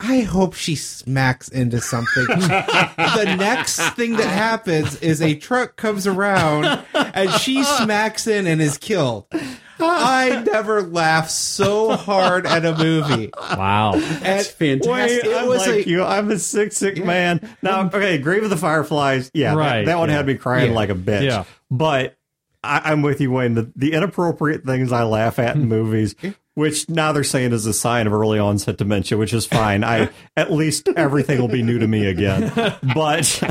I hope she smacks into something. the next thing that happens is a truck comes around and she smacks in and is killed. I never laughed so hard at a movie. Wow. That's fantastic. Wait, It I'm was like a- you. I'm a sick, sick man. Now, mm-hmm. okay, Grave of the Fireflies. Yeah, Right, That, that one yeah. had me crying Yeah. like a bitch. Yeah. But I, I'm with you, Wayne. The, the inappropriate things I laugh at in hmm. movies, which now they're saying is a sign of early onset dementia, which is fine. I at least everything will be new to me again. But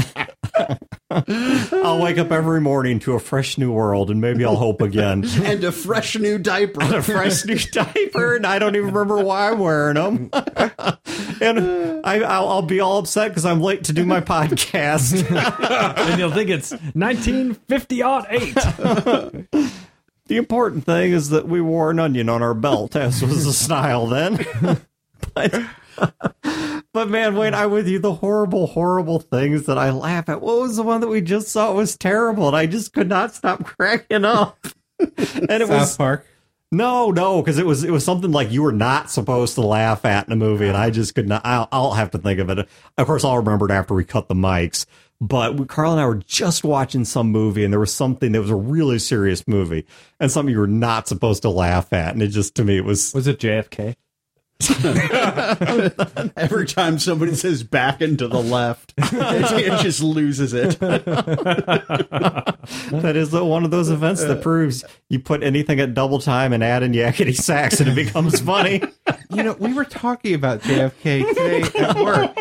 I'll wake up every morning to a fresh new world, and maybe I'll hope again. and a fresh new diaper. a fresh new diaper, and I don't even remember why I'm wearing them. and I, I'll, I'll be all upset because I'm late to do my podcast. and you'll think it's 1950 odd eight. The important thing is that we wore an onion on our belt, as was the style then. but, but man, Wayne, I'm with you. The horrible, horrible things that I laugh at. What was the one that we just saw? It was terrible, and I just could not stop cracking up. and it was South Park. No, no, because it was it was something like you were not supposed to laugh at in a movie, and I just could not. I'll, I'll have to think of it. Of course, I'll remember it after we cut the mics. But Carl and I were just watching some movie, and there was something that was a really serious movie, and something you were not supposed to laugh at, and it just to me it was Was it JFK? Every time somebody says back and to the left, it, it just loses it. that is the, one of those events that proves you put anything at double time and add in yakety sax, and it becomes funny. You know, we were talking about JFK today at work,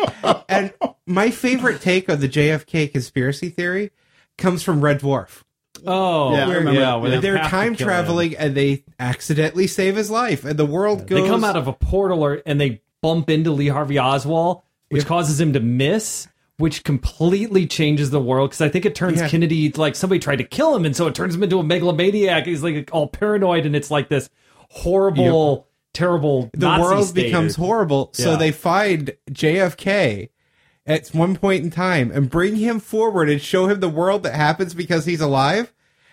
and my favorite take on the JFK conspiracy theory comes from Red Dwarf. Oh, Yeah, I remember. yeah. where they They're have to time kill him. traveling and they accidentally save his life, and the world goes. They come out of a portal or, and they bump into Lee Harvey Oswald, which causes him to miss, which completely changes the world. Because I think it turns Yeah. Kennedy like somebody tried to kill him, and so it turns him into a megalomaniac. He's like all paranoid, and it's like this horrible, terrible. the Nazi world state. becomes horrible. So Yeah. they find JFK at one point in time and bring him forward and show him the world that happens because he's alive.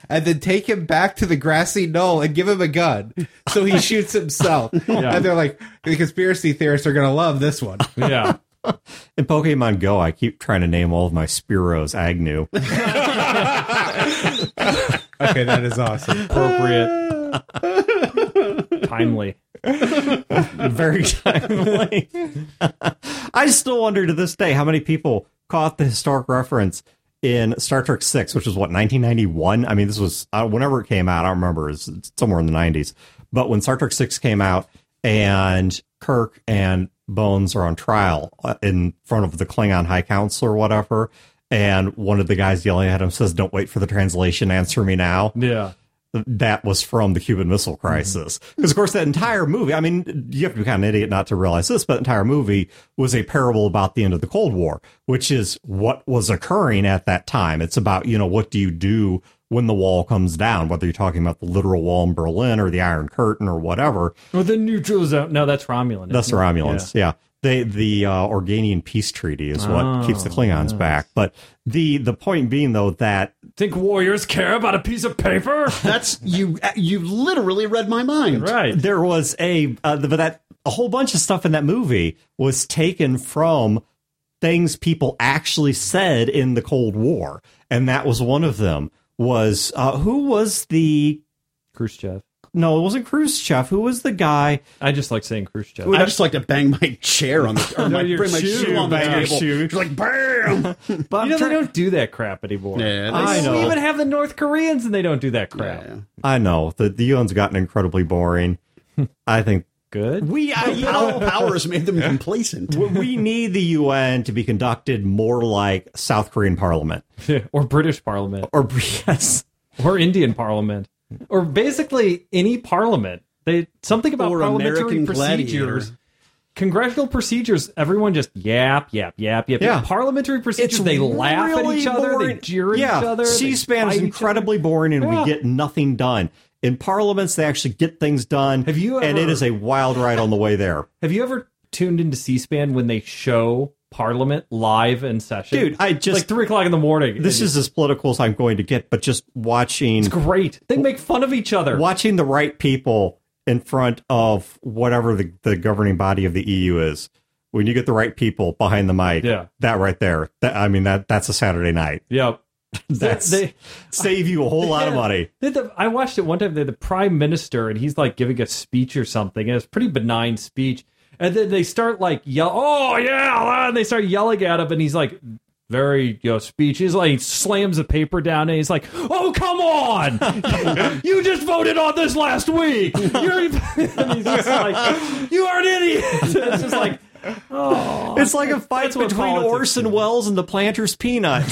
And then take him back to the grassy knoll and give him a gun. So he shoots himself. And they're like, the conspiracy theorists are going to love this one. Yeah. In Pokemon Go, I keep trying to name all of my Spiros Agnew. Okay, that is awesome. Appropriate. Timely. Very timely. I still wonder to this day how many people caught the historic reference in Star Trek Six, which was what 1991. I mean, this was uh, whenever it came out. I don't remember. It's somewhere in the 90s. But when Star Trek Six came out, and Kirk and Bones are on trial uh, in front of the Klingon High Council or whatever, and one of the guys yelling at him says, "Don't wait for the translation. Answer me now." Yeah. That was from the Cuban Missile mm-hmm. Crisis. Because, of course, that entire movie, I mean, you have to be kind of an idiot not to realize this, but the entire movie was a parable about the end of the Cold War, which is what was occurring at that time. It's about, you know, what do you do when the wall comes down, whether you're talking about the literal wall in Berlin or the Iron Curtain or whatever. Or the neutral zone. No, that's Romulan. That's? Romulans. Yeah. They, the uh, Organian peace treaty is what Oh, keeps the Klingons back. But the the point being though that Think warriors care about a piece of paper? That's you. You literally read my mind. right. there was a uh, but that a whole bunch of stuff in that movie was taken from things people actually said in the Cold War, and that was one of them. Was uh, who was the Khrushchev. No? It wasn't Khrushchev. Who was the guy? I just like saying Khrushchev. I just like to bang my chair on the or my, your bring my shoe, shoe on the bang your table. shoe. Just like bam. But you know, I'm they don't do that crap anymore. Yeah, I We know. even have the North Koreans and they don't do that crap. Yeah. I know the the UN's gotten incredibly boring. I think Good. we I, you Power, power has made them complacent. we need the UN to be conducted more like South Korean Parliament or British Parliament. or yes. Or Indian Parliament. Or basically any parliament. They something about Or parliamentary American procedures. Gladiator. Congressional procedures, everyone just yap, yap, yap, yap. Yeah. Parliamentary procedures, they laugh at each other, they jeer at yeah. each other. C-SPAN is incredibly boring, and Yeah. we get nothing done. In parliaments, they actually get things done. Have you and it is a wild ride on the way there, Have you ever tuned into C-SPAN when they show Parliament live in session? dude. I It's just like three o'clock in the morning. this is as political as I'm going to get, but just watching it's great. They make fun of each other. watching the right people in front of whatever the, the governing body of the EU is. When you get the right people behind the mic, Yeah. that right there. That, I mean that that's a Saturday night. Yep. That's they save you a whole lot of money. The- I watched it one time. They're the prime minister, and he's like giving a speech or something, and it's pretty benign speech. And then they start like yell, "Oh yeah!" And they start yelling at him, and he's like, "Very you know, speech." He's like he slams the paper down, and he's like, "Oh come on! you just voted on this last week. You're," and he's just like, "You are an idiot." it's just like, oh, It's like a fight between Orson. Welles and the Planter's Peanut.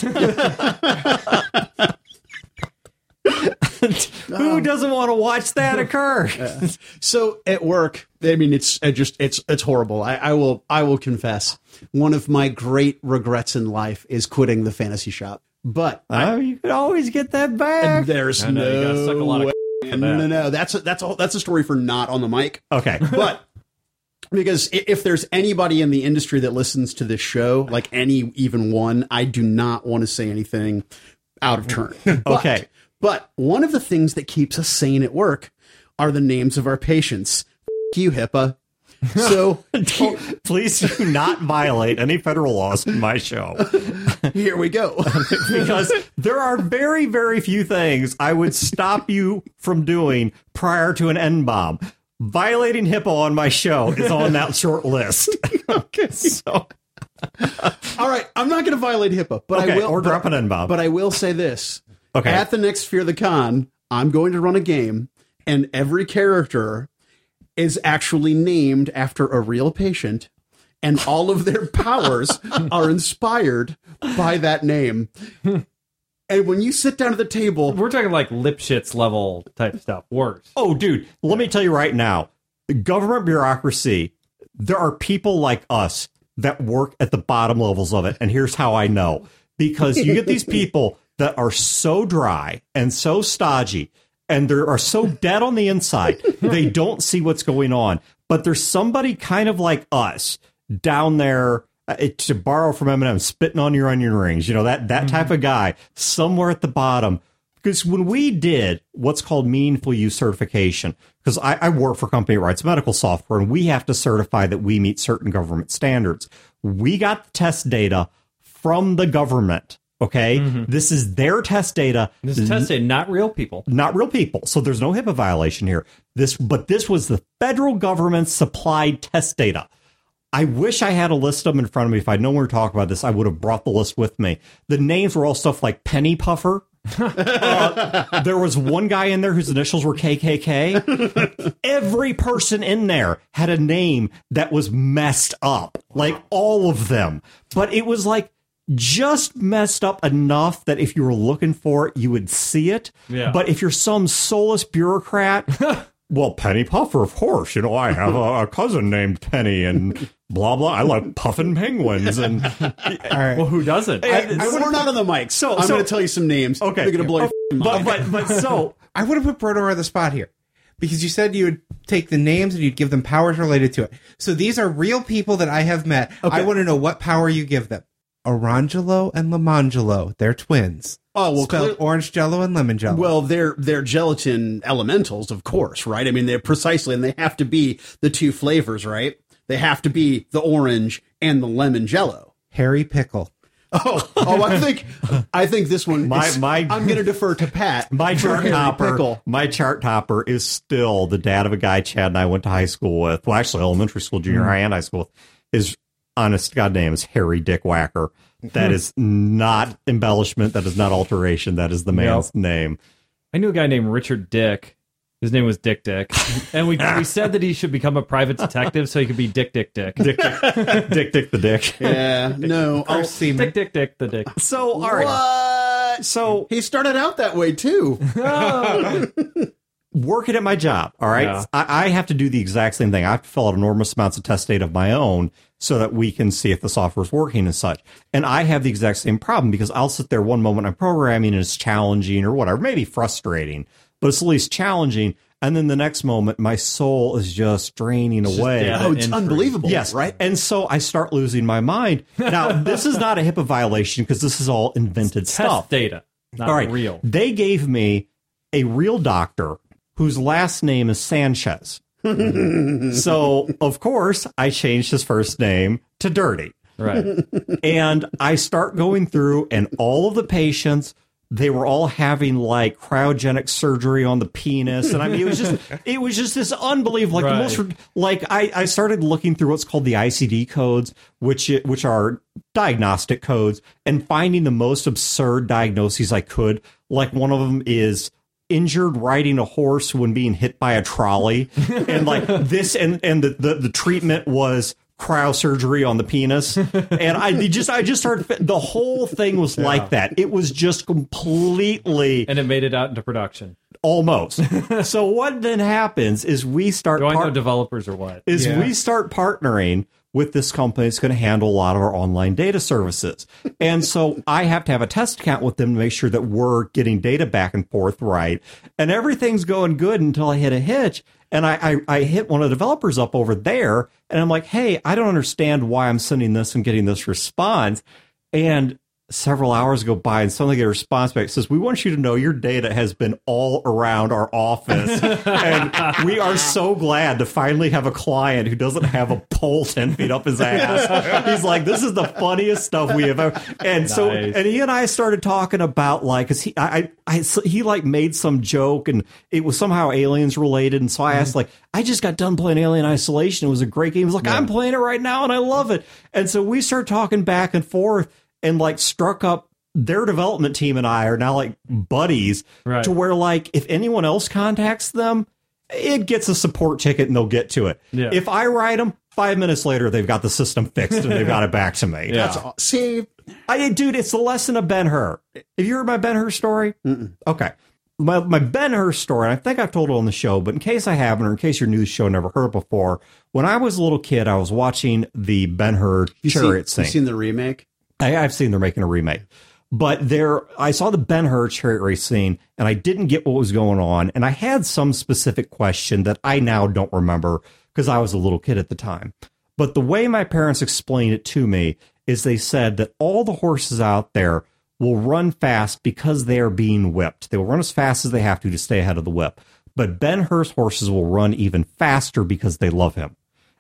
Who um, doesn't want to watch that occur? So at work, I mean, it's I just it's it's horrible. I, I will I will confess, one of my great regrets in life is quitting the fantasy shop. But Oh, you could always get that back. And there's I know, no suck a lot way- for no, that. no, no. That's a, that's a, that's a story for not on the mic. Okay. but because if there's anybody in the industry that listens to this show, like any even one, I do not want to say anything out of turn. Okay. But one of the things that keeps us sane at work are the names of our patients. F- you, HIPAA. So Please do not violate any federal laws in my show here we go. because there are very, very few things I would stop you from doing prior to an N bomb. Violating HIPAA on my show is on that short list. okay. So, All right, I'm not going to violate HIPAA, but okay, I will. or but- drop an N bomb. But I will say this. Okay. At the next Fear the Con, I'm going to run a game, and every character is actually named after a real patient, and all of their powers are inspired by that name. And when you sit down at the table, we're talking like Lipschitz level type stuff. Worse. Oh, dude, let me tell you right now government bureaucracy, there are people like us that work at the bottom levels of it. And here's how I know because you get these people that are so dry and so stodgy and they are so dead on the inside, they don't see what's going on. But there's somebody kind of like us down there. uh, to borrow from Eminem, spitting on your onion rings, you know that that type of guy somewhere at the bottom because when we did what's called meaningful use certification, because I, I work for a company that writes medical software and we have to certify that we meet certain government standards. We got the test data from the government Okay, this is their test data. This is test data, not real people. not real people. So there's no HIPAA violation here. This, but this was the federal government supplied test data. I wish I had a list of them in front of me. If I'd known we were talking about this, I would have brought the list with me. The names were all stuff like Penny Puffer. Uh, there was one guy in there whose initials were KKK. Every person in there had a name that was messed up, like all of them. But it was like just messed up enough that if you were looking for it, you would see it. Yeah. But if you're some soulless bureaucrat, well, Penny Puffer, of course. You know, I have a, a cousin named Penny, and blah blah. I like puffin penguins, and All right. Well, who doesn't? I- we're not on the mic, so I'm so- going to tell you some names. Okay. they're going to blow your oh, f***ing but mind. but but so I would have put Brodeur on the spot here because you said you would take the names and you'd give them powers related to it. So these are real people that I have met. Okay. I want to know what power you give them. Orangelo and Lamangelo, they're twins. Oh, well, spelled clear- orange jello and lemon jello. Well, they're they're gelatin elementals, of course, right? I mean, they're precisely, and they have to be the two flavors, right? They have to be the orange and the lemon jello. Harry Pickle. Oh, oh, I think I think this one. My- is- my- I'm going to defer to Pat. my chart Harry topper, Pickle. my chart topper is still the dad of a guy Chad and I went to high school with. Well, actually, elementary school, junior hmm. high, and high school. His honest to God name is Harry Dick Whacker. That hmm. is not embellishment. That is not alteration. That is the man's name. I knew a guy named Richard Dick. His name was Dick Dick, and we we said that he should become a private detective so he could be Dick Dick Dick. Dick, Dick, Dick, Dick the Dick. Yeah, no. Oh, Chris Seaman. Dick Dick Dick the Dick. So, all right. what? So, He started out that way too. working at my job, all right, Yeah. I, I have to do the exact same thing. I have to fill out enormous amounts of test data of my own so that we can see if the software is working and such. And I have the exact same problem because I'll sit there one moment I'm programming and it's challenging or whatever, maybe frustrating, but it's at least challenging. And then the next moment, my soul is just draining away. data Oh, it's entry. unbelievable. Yes, right. And so I start losing my mind. Now, this is not a HIPAA violation because this is all invented Test stuff. data, not All right. real. They gave me a real doctor whose last name is Sanchez. So, of course, I changed his first name to Dirty. Right. And I start going through, and all of the patients, they were all having like cryogenic surgery on the penis. And I mean, it was just, it was just this unbelievable, like Right. the most, like I, I started looking through what's called the ICD codes, which, which are diagnostic codes, and finding the most absurd diagnoses I could. Like one of them is injured riding a horse when being hit by a trolley and like this and and the, the the treatment was cryosurgery on the penis and i just i just heard the whole thing was like that it was just completely and it made it out into production. almost so what then happens is we start Do I know developers or what? is Yeah. we start partnering with this company that's going to handle a lot of our online data services. And so I have to have a test account with them to make sure that we're getting data back and forth right. And everything's going good until I hit a hitch. And I, I, I hit one of the developers up over there and I'm like, hey, I don't understand why I'm sending this and getting this response. And several hours go by and suddenly get a response back that says we want you to know your data has been all around our office. And we are so glad to finally have a client who doesn't have a pole 10 feet up his ass. He's like this is the funniest stuff we have ever. And so and he and i started talking about like because he I, I he like made some joke and it was somehow aliens related. And so i asked mm-hmm. like i just got done playing alien isolation. It was a great game. He's like i'm playing it right now and i love it. And so we start talking back and forth and like struck up their development team and I are now like buddies Right. to where like if anyone else contacts them, it gets a support ticket and they'll get to it. Yeah. If I write them, five minutes later they've got the system fixed and they've got it back to me. Yeah. That's aw- see. I dude, it's the lesson of Ben Hur. Have you heard my Ben Hur story? Okay. My my Ben Hur story, and I think I've told it on the show, but in case I haven't, or in case your news show never heard before, when I was a little kid, I was watching the Ben Hur chariot seen, scene. you seen the remake? I, I've seen they're making a remake. But there, I saw the Ben Hur chariot race scene, and I didn't get what was going on. And I had some specific question that I now don't remember because I was a little kid at the time. But the way my parents explained it to me is they said that all the horses out there will run fast because they are being whipped. They will run as fast as they have to to stay ahead of the whip. But Ben Hur's horses will run even faster because they love him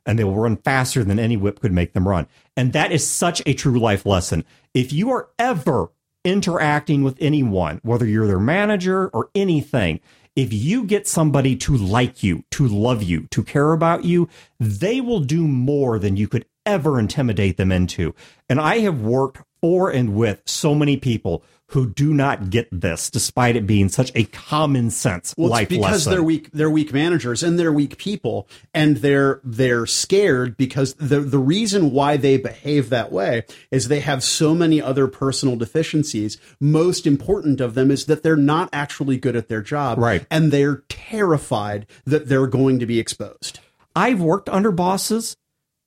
and they will run faster than any whip could make them run. And that is such a true life lesson. If you are ever interacting with anyone, whether you're their manager or anything, if you get somebody to like you, to love you, to care about you, they will do more than you could ever intimidate them into. And I have worked for and with so many people who do not get this, despite it being such a common sense Well, it's life because lesson. they're weak. They're weak managers and they're weak people, and they're they're scared because the the reason why they behave that way is they have so many other personal deficiencies. Most important of them is that they're not actually good at their job, Right. And they're terrified that they're going to be exposed. I've worked under bosses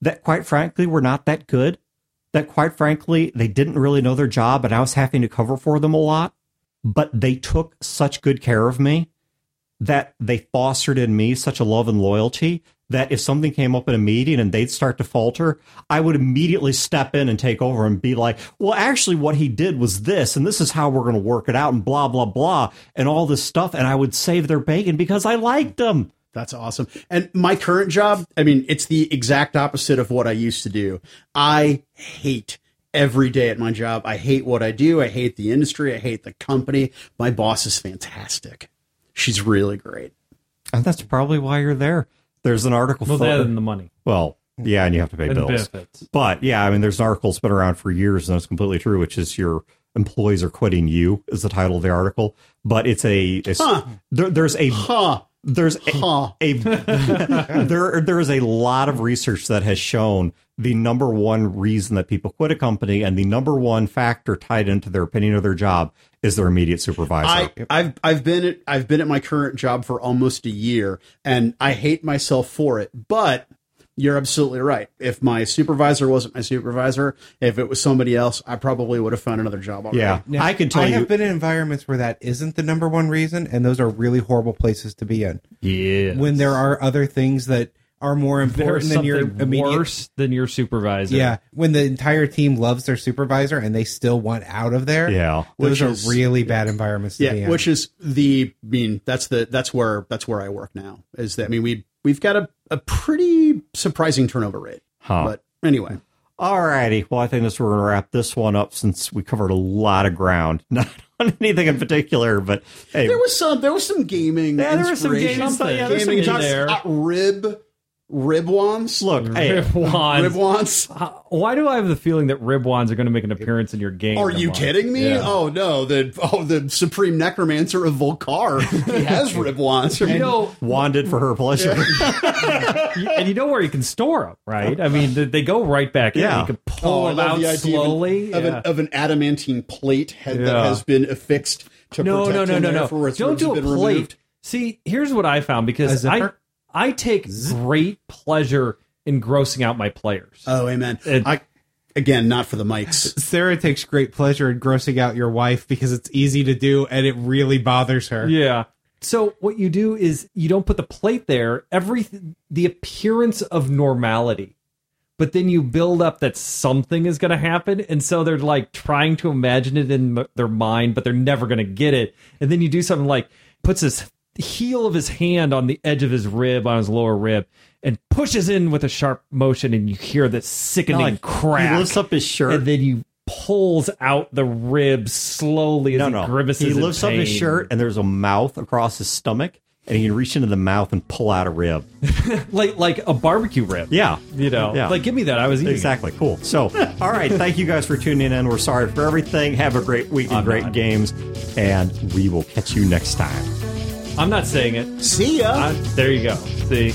that, quite frankly, were not that good. That, quite frankly, they didn't really know their job, and I was having to cover for them a lot. But they took such good care of me that they fostered in me such a love and loyalty that if something came up in a meeting and they'd start to falter, I would immediately step in and take over and be like, well, actually, what he did was this, and this is how we're going to work it out, and blah, blah, blah, and all this stuff. And I would save their bacon because I liked them. That's awesome. And my current job, I mean, it's the exact opposite of what I used to do. I hate every day at my job. I hate what I do. I hate the industry. I hate the company. My boss is fantastic. She's really great. And that's probably why you're there. There's an article. Well, fo- that and the money well, yeah, and you have to pay and bills. benefits. But yeah, I mean, there's an article that's been around for years, and it's completely true, which is your employees are quitting you is the title of the article. But it's a it's, Huh. there, there's a Huh. There's a, Huh. a there there is a lot of research that has shown the number one reason that people quit a company and the number one factor tied into their opinion of their job is their immediate supervisor. I, I've I've been at I've been at my current job for almost a year, and I hate myself for it. But you're absolutely right. If my supervisor wasn't my supervisor, if it was somebody else, I probably would have found another job already. yeah, Now, I can tell I you. I have been in environments where that isn't the number one reason, and those are really horrible places to be in. Yeah. When there are other things that are more important than your immediate. worse than your supervisor. Yeah, when the entire team loves their supervisor and they still want out of there. Yeah. those Which are is- really bad environments to be Yeah, in. which is the I mean that's the that's where that's where I work now. Is that I mean we we've got a, a pretty surprising turnover rate. Huh. But anyway, All righty. Well, I think this we're going to wrap this one up since we covered a lot of ground. Not on anything in particular, but hey, there was some there was some gaming. Yeah, there was some gaming stuff. Yeah, gaming in there. rib rib wands. look, hey, Rib wands. Rib wands. Uh, Why do I have the feeling that rib wands are going to make an appearance in your game? Are you tomorrow? kidding me? Yeah. Oh no, the oh the supreme necromancer of Volcar. has rib wands. You know, wanted for her pleasure. you- and you know where you can store them, right? I mean, they, they go right back in. Yeah. You can pull Oh, them out the idea of an- slowly. of, Yeah. an, of an adamantine plate head that has been affixed to no, protect no, no, him no, no. Don't do a plate. removed. See, here's what I found A because I zipper? I take great pleasure in grossing out my players. Oh, amen. It- I again, not for the mics. Sarah takes great pleasure in grossing out your wife because it's easy to do and it really bothers her. Yeah. So what you do is you don't put the plate there. Every the appearance of normality, but then you build up that something is going to happen, and so they're like trying to imagine it in m- their mind, but they're never going to get it. And then you do something like puts his heel of his hand on the edge of his rib on his lower rib and pushes in with a sharp motion, and you hear this sickening Like, crack. He lifts up his shirt. and then you pulls out the rib slowly as no, he no. grimaces. He lifts up his shirt, and there's a mouth across his stomach, and he can reach into the mouth and pull out a rib. like like a barbecue rib. Yeah. You know, Yeah. like give me that. I was eating. it. Exactly. Cool. So, all right. Thank you guys for tuning in. We're sorry for everything. Have a great week and I'm great not. games, and we will catch you next time. I'm not saying it. See ya. I, there you go. See.